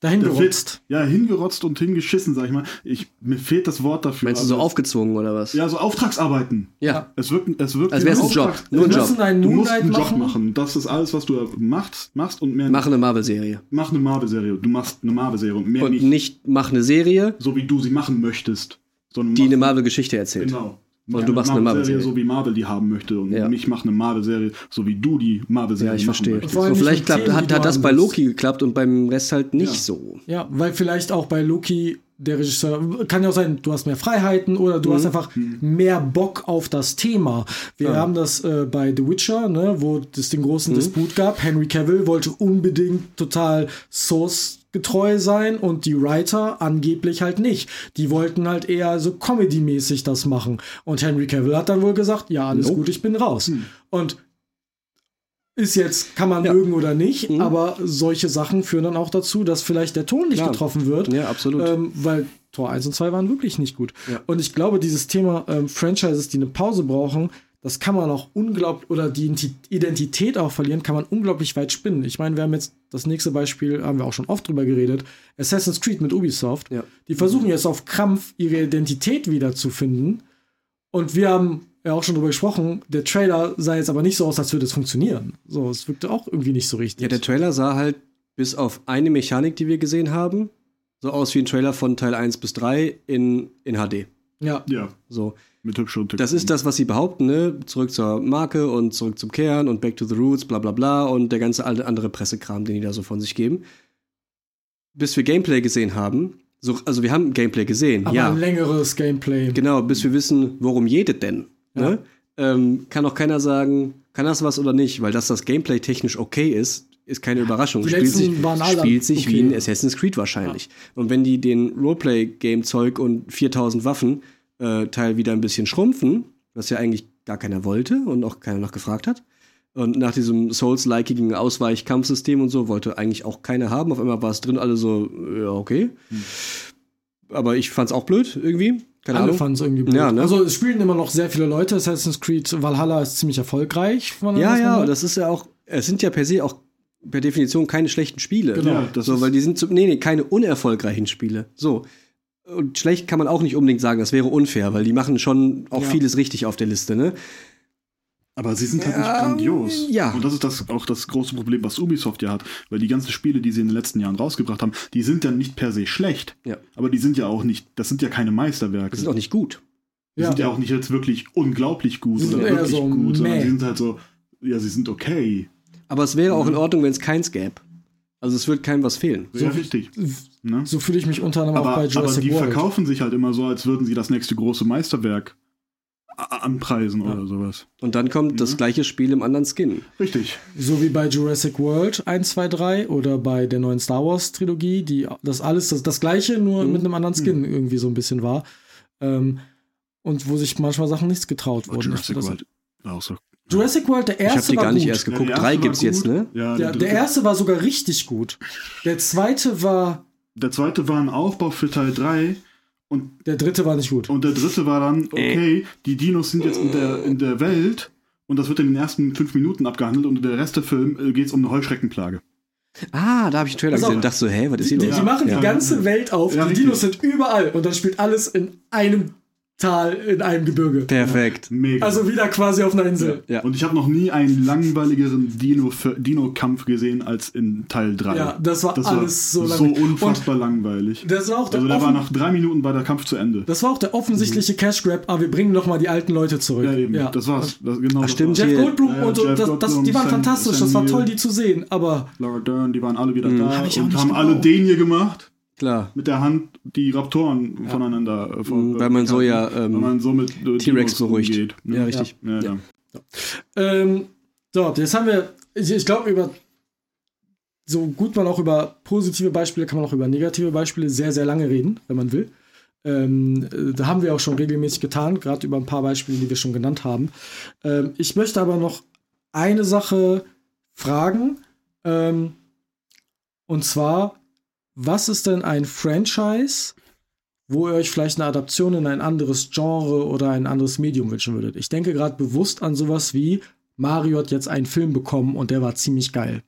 Dahin Da gerotzt. Ja, hingerotzt und hingeschissen, sag ich mal. Ich, mir fehlt das Wort dafür. Meinst du so aber- aufgezwungen oder was? Ja, so Auftragsarbeiten. Ja. Es wirkt, es wirkt Als wie wär's ein Job. Nur ein Job. einen Du musst einen Job machen. machen. Das ist alles, was du machst, machst und mehr Mach eine Marvel-Serie. Mach eine Marvel-Serie. Du machst eine Marvel-Serie und mehr Und nicht, nicht mach eine Serie, so wie du sie machen möchtest. Sondern die mach- eine Marvel-Geschichte erzählt. Genau. Und du machst eine Marvel-Serie. so wie Marvel die haben möchte. Und Ja. ich mache eine Marvel-Serie, so wie du die Marvel-Serie Ja, ich verstehe. möchtest. Vor allem So, vielleicht klappt, Themen, hat, hat das bei. Loki geklappt und beim Rest halt nicht Ja. so. Ja, weil vielleicht auch bei Loki der Regisseur, kann ja auch sein, du hast mehr Freiheiten oder du Mhm. hast einfach mehr Bock auf das Thema. Wir haben das äh, bei The Witcher, ne, wo es den Mhm. großen Disput gab. Henry Cavill wollte unbedingt total Source getreu sein und die Writer angeblich halt nicht. Die wollten halt eher so Comedy-mäßig das machen. Und Henry Cavill hat dann wohl gesagt, ja, alles Nope. gut, ich bin raus. Und ist jetzt, kann man Ja. mögen oder nicht, Mhm. aber solche Sachen führen dann auch dazu, dass vielleicht der Ton nicht Klar. getroffen wird. Ja, absolut. Ähm, weil Tor 1 und 2 waren wirklich nicht gut. Ja. Und ich glaube, dieses Thema ähm, Franchises, die eine Pause brauchen, das kann man auch unglaublich, oder die Identi- Identität auch verlieren, kann man unglaublich weit spinnen. Ich meine, wir haben jetzt das nächste Beispiel, haben wir auch schon oft drüber geredet, Assassin's Creed mit Ubisoft. Ja. Die versuchen jetzt auf Krampf ihre Identität wiederzufinden. Und wir haben ja auch schon drüber gesprochen, der Trailer sah jetzt aber nicht so aus, als würde es funktionieren. So, es wirkte auch irgendwie nicht so richtig. Ja, der Trailer sah halt bis auf eine Mechanik, die wir gesehen haben, so aus wie ein Trailer von Teil 1 bis 3 in, in HD. ja. Ja, So. mit hübschen Das ist das, was sie behaupten, ne? Zurück zur Marke und zurück zum Kern und back to the roots, bla bla bla und der ganze alte andere Pressekram, den die da so von sich geben. Bis wir Gameplay gesehen haben, so, also wir haben Gameplay gesehen, Aber ja. ein längeres Gameplay. Genau, bis wir wissen, worum jedet denn. Ne? Ähm, kann auch keiner sagen, kann das was oder nicht, weil dass das Gameplay technisch okay ist, ist keine Überraschung. Spielt sich, spielt sich wie okay. ein Assassin's Creed wahrscheinlich. Und wenn die den Roleplay-Game-Zeug und 4000 Waffen äh, Teil wieder ein bisschen schrumpfen, was ja eigentlich gar keiner wollte und auch keiner noch gefragt hat, und nach diesem Souls-likigen Ausweichkampfsystem und so wollte eigentlich auch keiner haben. Auf einmal war es drin, alle so, ja, okay. Aber ich fand's auch blöd irgendwie. Keine Alle fanden es irgendwie blöd. Ja, ne? Also es spielen immer noch sehr viele Leute. Assassin's Creed Valhalla ist ziemlich erfolgreich. Von Ja, ja, hört. das ist ja auch, es sind ja per se auch per Definition keine schlechten Spiele. Genau. Ja, das so, weil die sind, zu, nee, nee, keine unerfolgreichen Spiele. So. Und schlecht kann man auch nicht unbedingt sagen, das wäre unfair, weil die machen schon auch Ja. vieles richtig auf der Liste, ne? Aber sie sind halt nicht grandios. ja. Und das ist das, auch das große Problem, was Ubisoft ja hat. Weil die ganzen Spiele, die sie in den letzten Jahren rausgebracht haben, die sind ja nicht per se schlecht. Ja. Aber die sind ja auch nicht, das sind ja keine Meisterwerke. Das ist auch nicht gut. Die Ja. sind ja auch nicht jetzt wirklich unglaublich gut Sie sind oder wirklich so gut, sondern sie sind halt so, ja, sie sind okay. Aber es wäre Mhm. auch in Ordnung, wenn es keins gäbe. Also es wird keinem was fehlen. Ja, richtig. Ne? So fühle ich mich unter anderem Aber, auch bei aber Jurassic die World. verkaufen sich halt immer so, als würden sie das nächste große Meisterwerk anpreisen oder sowas. Und dann kommt Mhm. das gleiche Spiel im anderen Skin. Richtig. So wie bei Jurassic World 1, 2, 3 oder bei der neuen Star Wars Trilogie, die das alles das, das gleiche, Mhm. nur mit einem anderen Skin irgendwie so ein bisschen war. Ähm, und wo sich manchmal Sachen nichts getraut wurden. Jurassic Das- World auch so. Jurassic World, der Ich habe erste die war gar nicht gut. erst Ja, geguckt. der Drei erste war gibt's jetzt, gut. ne? Ja, Ja, der, der dritte- erste war sogar richtig gut. Der zweite war, der zweite war ein Aufbau für Teil 3 und, der dritte war nicht gut. und der dritte war dann, Äh. okay, die Dinos sind jetzt in der, in der Welt und das wird in den ersten fünf Minuten abgehandelt und der Rest der Film äh, geht es um eine Heuschreckenplage. Ah, da habe ich einen Trailer gesehen und dachte so, hä, was ist hier die, los? die machen Ja. die ganze Welt auf, Ja, die richtig. Dinos sind überall und dann spielt alles in einem Tal, in einem Gebirge. Perfekt. Mega. Also wieder quasi auf einer Insel. Ja. Und ich habe noch nie einen langweiligeren Dino- Dino-Kampf gesehen als in Teil 3. Ja, das war alles so so lang- unfassbar langweilig. Das war auch der, Also da war nach drei Minuten war der Kampf zu Ende. das war auch der offensichtliche Cash Grab, aber wir bringen noch mal die alten Leute zurück. ja, eben. Das war's. Das, genau das stimmt, war's. Jeff Goldblum Ja, ja, und so, Jeff das, das, die waren Sam- fantastisch, Sam das war toll, die zu sehen, aber Laura Dern, die waren alle wieder Mhm. da Hab ich auch und nicht haben gebraucht. alle den hier gemacht, Klar. mit der Hand die Raptoren voneinander. Äh, von, Mhm, weil man so ja, weil ähm, man so mit äh, T-Rex beruhigt. ne? Ja, richtig. Ja, ja. Ähm, so, jetzt haben wir, ich, ich glaube, über so gut man auch über positive Beispiele, kann man auch über negative Beispiele sehr, sehr lange reden, wenn man will. Ähm, äh, da haben wir auch schon regelmäßig getan, gerade über ein paar Beispiele, die wir schon genannt haben. Ähm, ich möchte aber noch eine Sache fragen. Ähm, und zwar, was ist denn ein Franchise, wo ihr euch vielleicht eine Adaption in ein anderes Genre oder ein anderes Medium wünschen würdet? Ich denke gerade bewusst an sowas wie Mario hat jetzt einen Film bekommen und der war ziemlich geil.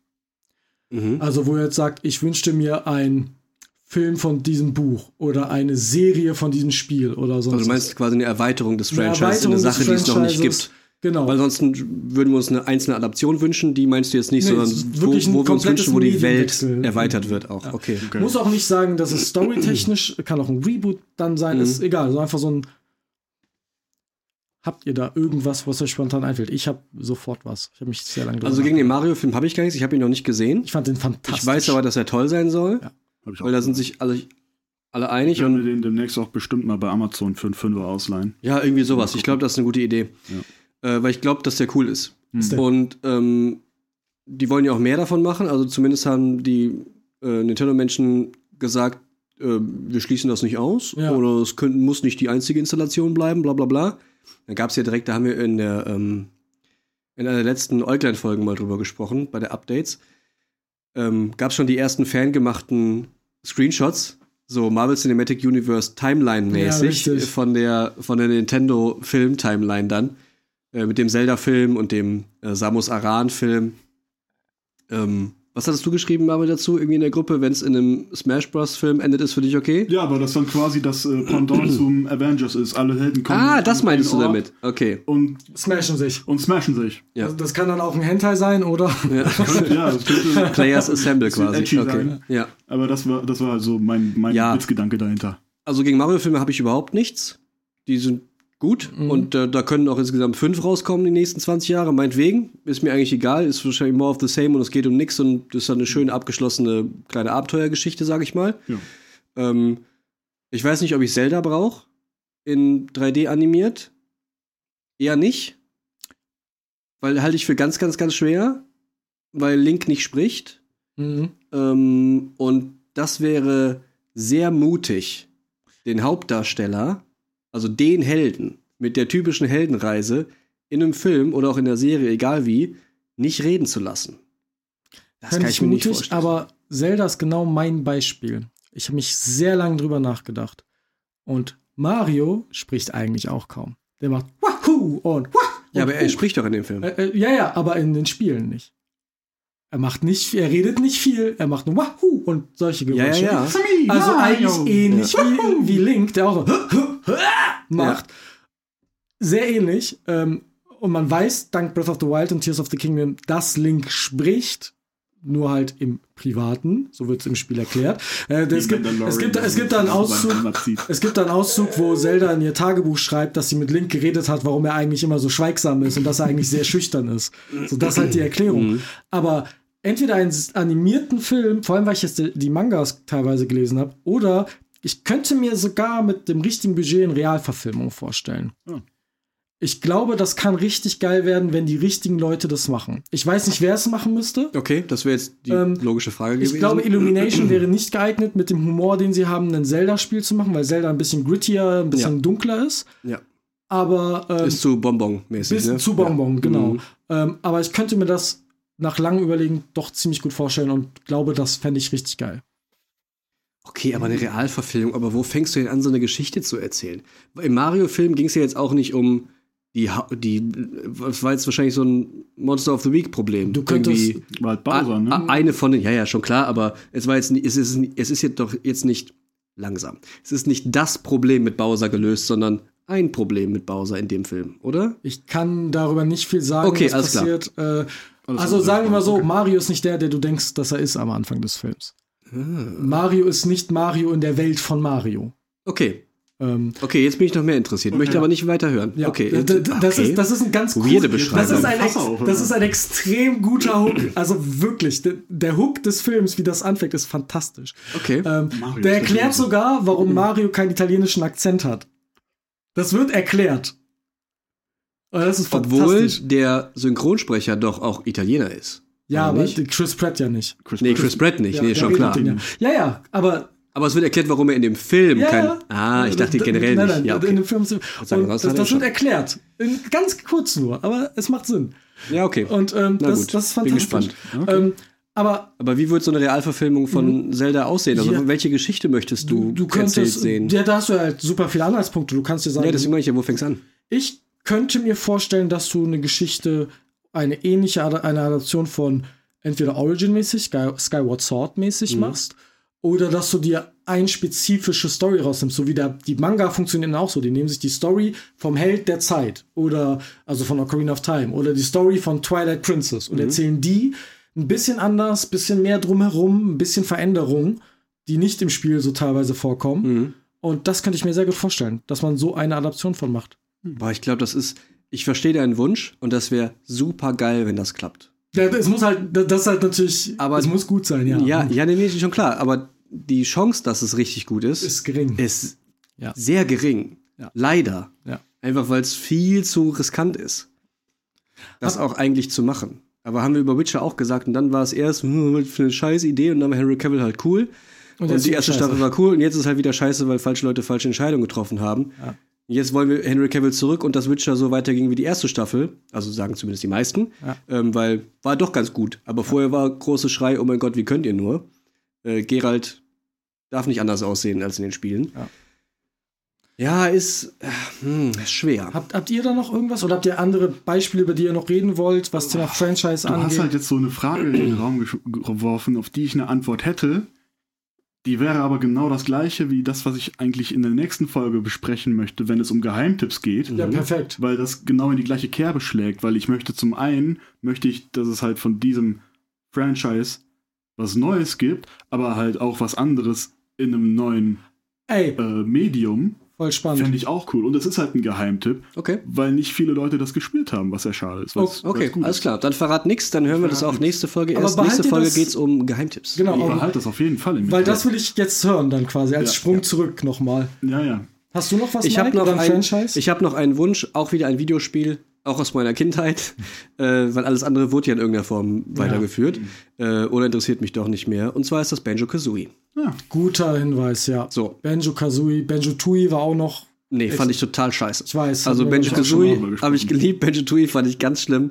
Mhm. Also, wo ihr jetzt sagt, ich wünschte mir einen Film von diesem Buch oder eine Serie von diesem Spiel oder so. Also du meinst quasi eine Erweiterung des Eine Franchises, eine Erweiterung des Sache, die es noch nicht gibt. Genau. Weil ansonsten würden wir uns eine einzelne Adaption wünschen, die meinst du jetzt nicht, Nee, sondern wo, wo wir uns wünschen, wo die Welt erweitert wird auch. Okay. Okay. Muss auch nicht sagen, dass es storytechnisch, kann auch ein Reboot dann sein, Mhm. ist egal. So einfach so ein. Habt ihr da irgendwas, was euch spontan einfällt? Ich habe sofort was. Ich habe mich sehr lange Also gegen den. Mario-Film habe ich gar nichts, ich habe ihn noch nicht gesehen. Ich fand den fantastisch. Ich weiß aber, dass er toll sein soll, Ja. Hab ich auch weil da sind sich alle, alle einig Ich werde mir und den demnächst auch bestimmt mal bei Amazon für einen Fünfer ausleihen. ja, irgendwie sowas. Ich glaube, das ist eine gute Idee. Äh, weil ich glaube, dass der cool ist. Der- Und ähm, die wollen ja auch mehr davon machen. Also zumindest haben die äh, Nintendo-Menschen gesagt, äh, wir schließen das nicht aus. Ja. Oder es können, muss nicht die einzige Installation bleiben, bla bla bla. Dann gab es ja direkt, da haben wir in der ähm, in einer der letzten Äuglein-Folgen mal drüber gesprochen, bei der Updates. Ähm, gab es schon die ersten fangemachten Screenshots, so Marvel Cinematic Universe Ja, Timeline-mäßig richtig. von der von der Nintendo Film-Timeline dann. Äh, mit dem Zelda-Film und dem äh, Samus Aran-Film. Ähm, was hattest du geschrieben, Marvel, dazu? Irgendwie in der Gruppe, wenn es in einem Smash Bros-Film endet, ist für dich okay? Ja, aber das dann quasi das äh, Pendant zum Avengers ist. Alle Helden kommen. ah, das meinst du Ort damit. Okay. Und, Smashen sich. und smashen sich. Ja. Also das kann dann auch ein Hentai sein oder. Ja. Könnte- ja, das könnte, Players Assemble quasi. edgy Okay. sein. Ja. aber das war, das war also mein, mein Ja. Witzgedanke dahinter. Also gegen Mario-Filme habe ich überhaupt nichts. Die sind gut Mhm. und äh, da können auch insgesamt fünf rauskommen die nächsten 20 Jahre. Meinetwegen, ist mir eigentlich egal, ist wahrscheinlich more of the same und es geht um nichts und ist dann eine schön abgeschlossene kleine Abenteuergeschichte, sage ich mal. Ja. Ähm, ich weiß nicht, ob ich Zelda brauche in 3D animiert. Eher nicht. Weil halte ich für ganz, ganz, ganz schwer, weil Link nicht spricht. Mhm. Ähm, und das wäre sehr mutig, den Hauptdarsteller, also den Helden, mit der typischen Heldenreise in einem Film oder auch in der Serie, egal wie, nicht reden zu lassen. Das Fänd kann ich mir nicht mutig, vorstellen. aber Zelda ist genau mein Beispiel. Ich habe mich sehr lange drüber nachgedacht. Und Mario spricht eigentlich auch kaum. Der macht Wahoo und Wah ja, aber er spricht doch in dem Film. Äh, äh, ja, ja, aber in den Spielen nicht. Er macht nicht, er redet nicht viel, er macht nur Wahoo und solche ja, Geräusche. ja, ja. Also eigentlich ähnlich wie, wie Link, der auch so macht. Sehr ähnlich. Ähm, und man weiß, dank Breath of the Wild und Tears of the Kingdom, dass Link spricht. Nur halt im Privaten, so wird es im Spiel erklärt. Äh, es, gibt, es, gibt, es gibt da einen Auszug, es gibt da einen Auszug, wo Zelda in ihr Tagebuch schreibt, dass sie mit Link geredet hat, warum er eigentlich immer so schweigsam ist und dass er eigentlich sehr schüchtern ist. So, das ist halt die Erklärung. Aber entweder einen animierten Film, vor allem weil ich jetzt die, die Mangas teilweise gelesen habe, oder ich könnte mir sogar mit dem richtigen Budget eine Realverfilmung vorstellen. Ja. Ich glaube, das kann richtig geil werden, wenn die richtigen Leute das machen. Ich weiß nicht, wer es machen müsste. Okay, das wäre jetzt die Ähm, logische Frage gewesen. Ich glaube, Illumination wäre nicht geeignet, mit dem Humor, den sie haben, ein Zelda-Spiel zu machen, weil Zelda ein bisschen grittier, ein bisschen Ja. dunkler ist. ja, Aber ähm, ist zu Bonbon-mäßig. bisschen ne? zu Bonbon, genau. Mhm. Ähm, aber ich könnte mir das nach langem Überlegen doch ziemlich gut vorstellen und glaube, das fände ich richtig geil. Okay, aber eine Realverfilmung, aber wo fängst du denn an, so eine Geschichte zu erzählen? Im Mario-Film ging es ja jetzt auch nicht um die, die, was war jetzt wahrscheinlich so ein Monster of the Week-Problem. Du könntest- Irgendwie War halt Bowser, ne? eine von den, ja, ja, schon klar, aber es war jetzt, es ist, es ist jetzt doch jetzt nicht langsam. Es ist nicht das Problem mit Bowser gelöst, sondern ein Problem mit Bowser in dem Film, oder? Ich kann darüber nicht viel sagen, Okay, was alles klar. passiert. Äh, Alles also sagen wir mal so, okay. Mario ist nicht der, der du denkst, dass er ist am Anfang des Films. Ah. Mario ist nicht Mario in der Welt von Mario. Okay, Ähm, okay, jetzt bin ich noch mehr interessiert, möchte aber nicht weiter hören. ja, okay, das, okay. ist, das ist ein ganz Weirde cool, das ist, ein das ist ein extrem guter Hook. Also wirklich, der, der Hook des Films, wie das anfängt, ist fantastisch. okay. Ähm, Mario der erklärt sogar, warum Mario keinen italienischen Akzent hat. Das wird erklärt. Ist Obwohl der Synchronsprecher doch auch Italiener ist. Ja, aber nicht? Chris Pratt ja nicht. Chris Nee, Pratt. Chris Pratt nicht, Ja, nee, schon klar. Ja. ja, ja, aber Aber es wird erklärt, warum er in dem Film Ja, kein. Ah, ich dachte generell nein, nicht. nein, Ja, okay. in dem Film. Und das, das schon. wird erklärt. In, ganz kurz nur, aber es macht Sinn. ja, okay. Und ähm, das, das ist bin fantastisch. gespannt. Ähm, aber Aber wie wird so eine Realverfilmung von Zelda aussehen? Also, Ja. welche Geschichte möchtest du, Mhm. du könntest, sehen? ja, da hast du halt super viele Anhaltspunkte. Du kannst dir sagen, ja, deswegen meine ich ja, wo fängt's an? ich könnte mir vorstellen, dass du eine Geschichte, eine ähnliche eine Adaption von entweder Origin-mäßig, Sky Skyward Sword-mäßig machst, oder dass du dir eine spezifische Story rausnimmst, so wie der, die Manga funktionieren auch so. Die nehmen sich die Story vom Held der Zeit oder also von Ocarina of Time oder die Story von Twilight Princess und erzählen die ein bisschen anders, bisschen mehr drumherum, ein bisschen Veränderungen, die nicht im Spiel so teilweise vorkommen. Und das könnte ich mir sehr gut vorstellen, dass man so eine Adaption von macht. Boah, ich glaube, das ist. Ich verstehe deinen Wunsch und das wäre super geil, wenn das klappt. Ja, es muss halt, das ist halt natürlich, Aber- es muss gut sein, ja. Ja, ja, nee, nee, schon klar. Aber die Chance, dass es richtig gut ist, Ist gering. ist Ja. sehr gering. Ja. Leider. Ja. Einfach weil es viel zu riskant ist, das auch eigentlich zu machen. Aber haben wir über Witcher auch gesagt und dann war es erst hm, für eine scheiß Idee und dann war Henry Cavill halt cool. Und, jetzt die erste scheiße. Staffel war cool und jetzt ist halt wieder scheiße, weil falsche Leute falsche Entscheidungen getroffen haben. Jetzt wollen wir Henry Cavill zurück und das Witcher so weiterging wie die erste Staffel. Also sagen zumindest die meisten. Ja. Ähm, weil war doch ganz gut. Aber vorher war große Schrei, oh mein Gott, wie könnt ihr nur? Äh, Geralt darf nicht anders aussehen als in den Spielen. Ja. Ja, ist, äh, hm, schwer. Habt, habt ihr da noch irgendwas oder habt ihr andere Beispiele, über die ihr noch reden wollt, was Thema Franchise Du angeht? hast halt jetzt so eine Frage in den Raum geworfen, auf die ich eine Antwort hätte. Die wäre aber genau das gleiche wie das, was ich eigentlich in der nächsten Folge besprechen möchte, wenn es um Geheimtipps geht. ja, perfekt. Weil das genau in die gleiche Kerbe schlägt, weil ich möchte zum einen, möchte ich, dass es halt von diesem Franchise was Neues gibt, aber halt auch was anderes in einem neuen Ey, äh, Medium. voll spannend. Fände ich auch cool. Und es ist halt ein Geheimtipp, Okay. weil nicht viele Leute das gespielt haben, was ja schade ist. weil's- Okay, weil's gut alles ist. klar. Dann verrat nichts, dann hören wir das auch nächste Folge. Aber Erst nächste Folge das- geht's um Geheimtipps. Genau, Ich behalte das auf jeden Fall im weil das will ich jetzt hören dann quasi, als Ja, Sprung ja. zurück nochmal. Ja, ja. Hast du noch was, Ich habe Mike, noch, oder ein, Franchise? ich hab noch einen Wunsch, auch wieder ein Videospiel, auch aus meiner Kindheit, äh, weil alles andere wurde ja in irgendeiner Form weitergeführt äh, oder interessiert mich doch nicht mehr. Und zwar ist das Banjo-Kazooie. Guter Hinweis, ja. So. Banjo-Kazooie, Banjo-Tooie war auch noch, Nee, fand ich total scheiße. ich weiß. Also Banjo-Kazooie drüber habe ich geliebt, Banjo-Tooie fand ich ganz schlimm.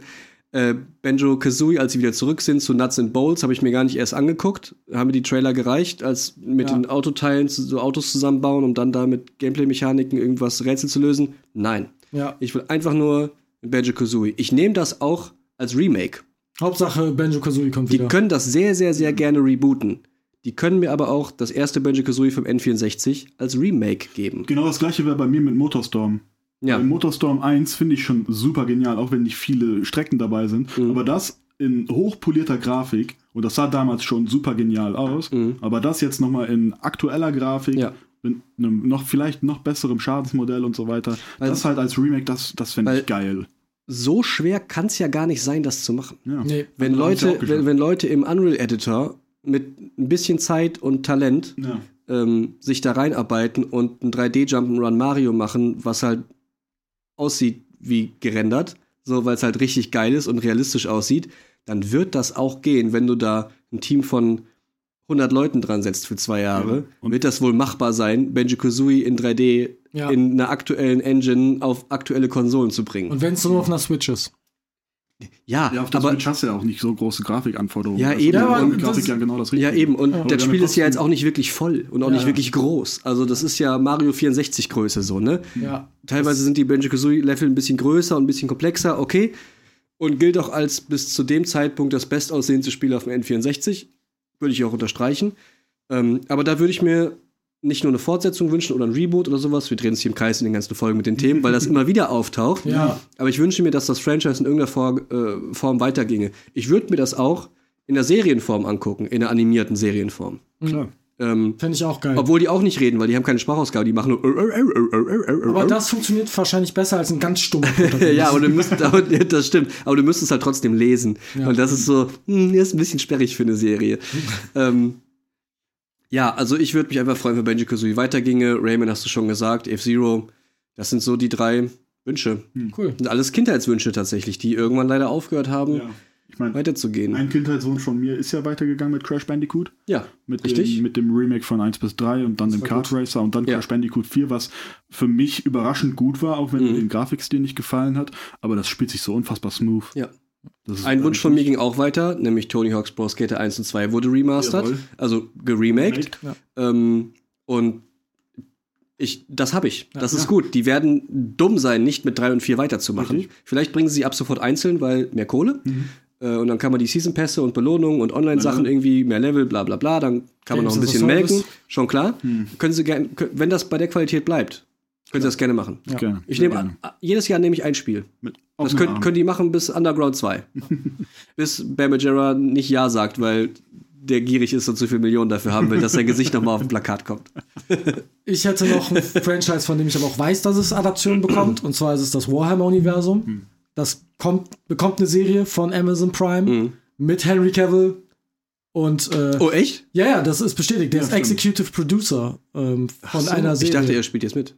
Äh, Banjo-Kazooie, als sie wieder zurück sind zu Nuts and Bolts, habe ich mir gar nicht erst angeguckt. Haben mir die Trailer gereicht, als mit Ja. den Autoteilen so Autos zusammenbauen, um dann da mit Gameplay-Mechaniken irgendwas Rätsel zu lösen. Nein. Ja. Ich will einfach nur Banjo-Kazooie. Ich nehme das auch als Remake. Hauptsache Banjo-Kazooie kommt Die wieder. können das sehr, sehr, sehr gerne rebooten. Die können mir aber auch das erste Banjo-Kazooie vom N64 als Remake geben. Genau das gleiche wäre bei mir mit Motorstorm. Ja. Bei Motorstorm 1 finde ich schon super genial, auch wenn nicht viele Strecken dabei sind. Mhm. Aber das in hochpolierter Grafik, und das sah damals schon super genial aus, aber das jetzt nochmal in aktueller Grafik, Mhm. Ja. mit einem noch vielleicht noch besserem Schadensmodell und so weiter, Weil- das halt als Remake, das, das fände ich geil. So schwer kann es ja gar nicht sein, das zu machen. Ja. Nee. Wenn ja Leute, wenn, wenn Leute im Unreal Editor mit ein bisschen Zeit und Talent Ja. ähm, sich da reinarbeiten und ein 3D-Jump'n'Run Mario machen, was halt aussieht wie gerendert, so weil es halt richtig geil ist und realistisch aussieht, dann wird das auch gehen, wenn du da ein Team von 100 Leuten dran setzt für zwei Jahre. Ja, und- wird das wohl machbar sein, Banjo-Kazooie in 3D Ja. in einer aktuellen Engine auf aktuelle Konsolen zu bringen. Und wenn es nur auf einer Switch ist. ja, Ja, auf der aber Switch hast du ja auch nicht so große Grafikanforderungen. Ja, Also eben. Ja, Grafik das- ja genau das Richtige. Ja, eben. Und Aber das Spiel ist ja jetzt auch nicht wirklich voll und auch Ja. nicht wirklich groß. Also, das ist ja Mario 64 Größe so, ne? Ja. Teilweise sind die Banjo-Kazooie-Level ein bisschen größer und ein bisschen komplexer, okay. Und gilt auch als bis zu dem Zeitpunkt das bestaussehendste Spiel auf dem N64. Würde ich auch unterstreichen. Ähm, aber da würde ich mir nicht nur eine Fortsetzung wünschen oder ein Reboot oder sowas. Wir drehen uns hier im Kreis in den ganzen Folgen mit den Themen, weil das immer wieder auftaucht. Ja. Aber ich wünsche mir, dass das Franchise in irgendeiner Form, äh, Form weiterginge. Ich würde mir das auch in der Serienform angucken, in der animierten Serienform. Klar. Ähm, Fände ich auch geil. obwohl die auch nicht reden, weil die haben keine Sprachausgabe, die machen nur. aber das funktioniert wahrscheinlich besser als ein ganz stummer ja, aber du müsstest, aber, das stimmt, aber du müsstest halt trotzdem lesen. Ja. Und das ist so, hm, ist ein bisschen sperrig für eine Serie. ähm, ja, also ich würde mich einfach freuen, wenn Banjo Kazooie weiterginge. Rayman hast du schon gesagt, F-Zero, das sind so die drei Wünsche. Cool. Das sind alles Kindheitswünsche tatsächlich, die irgendwann leider aufgehört haben. Ja. Ich meine, weiterzugehen. ein Kindheitswunsch von mir ist ja weitergegangen mit Crash Bandicoot. ja, Mit richtig. dem, mit dem Remake von 1 bis 3 und dann dem Kart Racer und dann Ja. Crash Bandicoot 4, was für mich überraschend gut war, auch wenn Mhm. mir den Grafikstil nicht gefallen hat. Aber das spielt sich so unfassbar smooth. ja. Das Ein Wunsch von mir ging auch weiter, nämlich Tony Hawk's Pro Skater 1 und 2 wurde remastert, Jawohl. also geremaked. Remake. Ähm, und ich, das habe ich. Das ist Ja. gut. Die werden dumm sein, nicht mit 3 und 4 weiterzumachen. Richtig. Vielleicht bringen sie ab sofort einzeln, weil mehr Kohle. Mhm. Äh, und dann kann man die Season Pässe und Belohnungen und Online-Sachen Ja. irgendwie, mehr Level, bla bla bla. Dann kann man noch ein bisschen melken. Schon klar. Hm. Können sie gerne, wenn das bei der Qualität bleibt, können sie das gerne machen. Gerne. Ich nehme gerne. jedes Jahr nehme ich ein Spiel. Mit Das können, können die machen bis Underground 2. bis Bear Majera nicht Ja sagt, weil der gierig ist und zu viel Millionen dafür haben will, dass sein Gesicht nochmal auf dem Plakat kommt. Ich hätte noch ein Franchise, von dem ich aber auch weiß, dass es Adaptionen bekommt. Und zwar ist es das Warhammer-Universum. Das kommt, bekommt eine Serie von Amazon Prime mit Henry Cavill. Und äh, Oh, echt? ja, ja, das ist bestätigt. Der Ja, ist stimmt. Executive Producer ähm, von So, einer ich Serie. dachte, er spielt jetzt mit.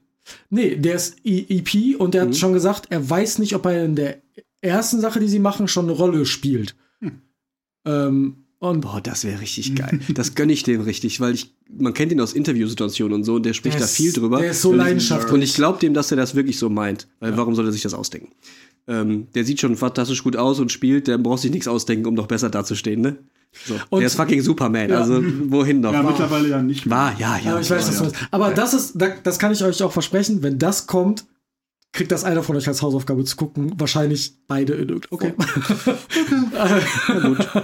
Nee, der ist E- EP und der hat schon gesagt, er weiß nicht, ob er in der ersten Sache, die sie machen, schon eine Rolle spielt. Ähm, und Boah, das wäre richtig geil. Das gönne ich dem richtig, weil ich, man kennt ihn aus Interviewsituationen und so und der spricht Der da ist- viel drüber. der ist so Und ich- leidenschaftlich. Und ich glaube dem, dass er das wirklich so meint. Weil warum soll er sich das ausdenken? Ähm, der sieht schon fantastisch gut aus und spielt, der braucht sich nichts ausdenken, um noch besser dazustehen, ne? So. Und- der ist fucking Superman, Ja. also wohin noch? Ja, mittlerweile ja nicht mehr. War, ja, ja. aber ich weiß, ja, ja. Aber das ist, da- das kann ich euch auch versprechen, wenn das kommt, kriegt das einer von euch als Hausaufgabe zu gucken. Wahrscheinlich beide in irgendeiner Form.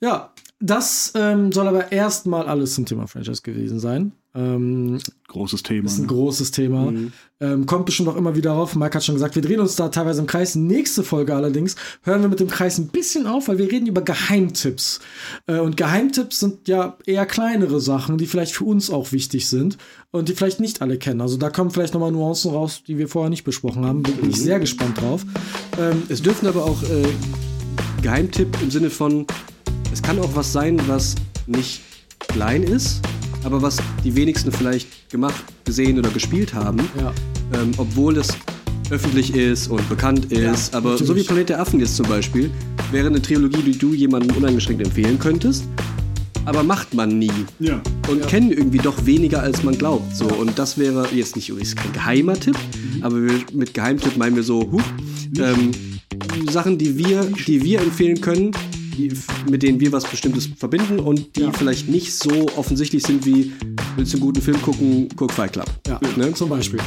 ja, das ähm, soll aber erstmal alles zum Thema Franchise gewesen sein. Ähm, Großes Thema. ist ein Ne? großes Thema. Ähm, kommt bestimmt auch immer wieder rauf. Mike hat schon gesagt, wir drehen uns da teilweise im Kreis. Nächste Folge allerdings hören wir mit dem Kreis ein bisschen auf, weil wir reden über Geheimtipps. Äh, und Geheimtipps sind ja eher kleinere Sachen, die vielleicht für uns auch wichtig sind und die vielleicht nicht alle kennen. Also da kommen vielleicht nochmal Nuancen raus, die wir vorher nicht besprochen haben. Bin ich sehr gespannt drauf. Ähm, Es dürfen aber auch äh, Geheimtipp im Sinne von, es kann auch was sein, was nicht klein ist, aber was die wenigsten vielleicht gemacht, gesehen oder gespielt haben, ja. ähm, obwohl es öffentlich ist und bekannt ist. aber so wie natürlich. Planet der Affen jetzt zum Beispiel, wäre eine Trilogie, die du jemandem uneingeschränkt empfehlen könntest, aber macht man nie. Ja. Und kennen irgendwie doch weniger, als man glaubt. So, und das wäre jetzt nicht ist kein geheimer Tipp, aber wir, mit Geheimtipp meinen wir so, huch, ähm, Sachen, die wir, die wir empfehlen können, die, mit denen wir was Bestimmtes verbinden und die vielleicht nicht so offensichtlich sind wie, willst du einen guten Film gucken, guck Fight Club. Ja, Ne? zum Beispiel.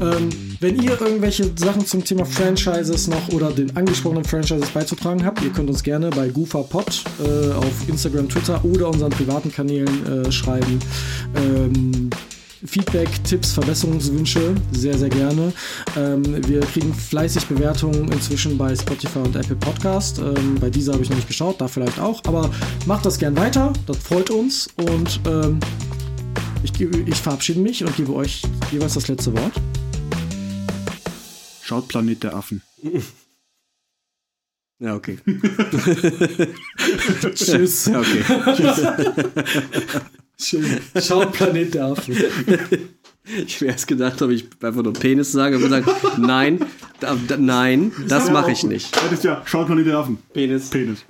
Ähm, wenn ihr irgendwelche Sachen zum Thema Franchises noch oder den angesprochenen Franchises beizutragen habt, ihr könnt uns gerne bei GufaPod äh, auf Instagram, Twitter oder unseren privaten Kanälen äh, schreiben. Ähm, Feedback, Tipps, Verbesserungswünsche, sehr, sehr gerne. Ähm, wir kriegen fleißig Bewertungen inzwischen bei Spotify und Apple Podcast. Ähm, bei dieser habe ich noch nicht geschaut, da vielleicht auch. Aber macht das gern weiter, das freut uns. Und ähm, ich, ich verabschiede mich und gebe euch jeweils das letzte Wort. Schaut Planet der Affen. Ja, okay. Tschüss. Ja, okay. Schön. Schaut Planet der Affen. Ich wäre erst gedacht, ob ich einfach nur Penis sage und gesagt, nein, da, da, nein, das mache ich nicht. Das ist ja, schaut Planet der Affen. Penis. Penis.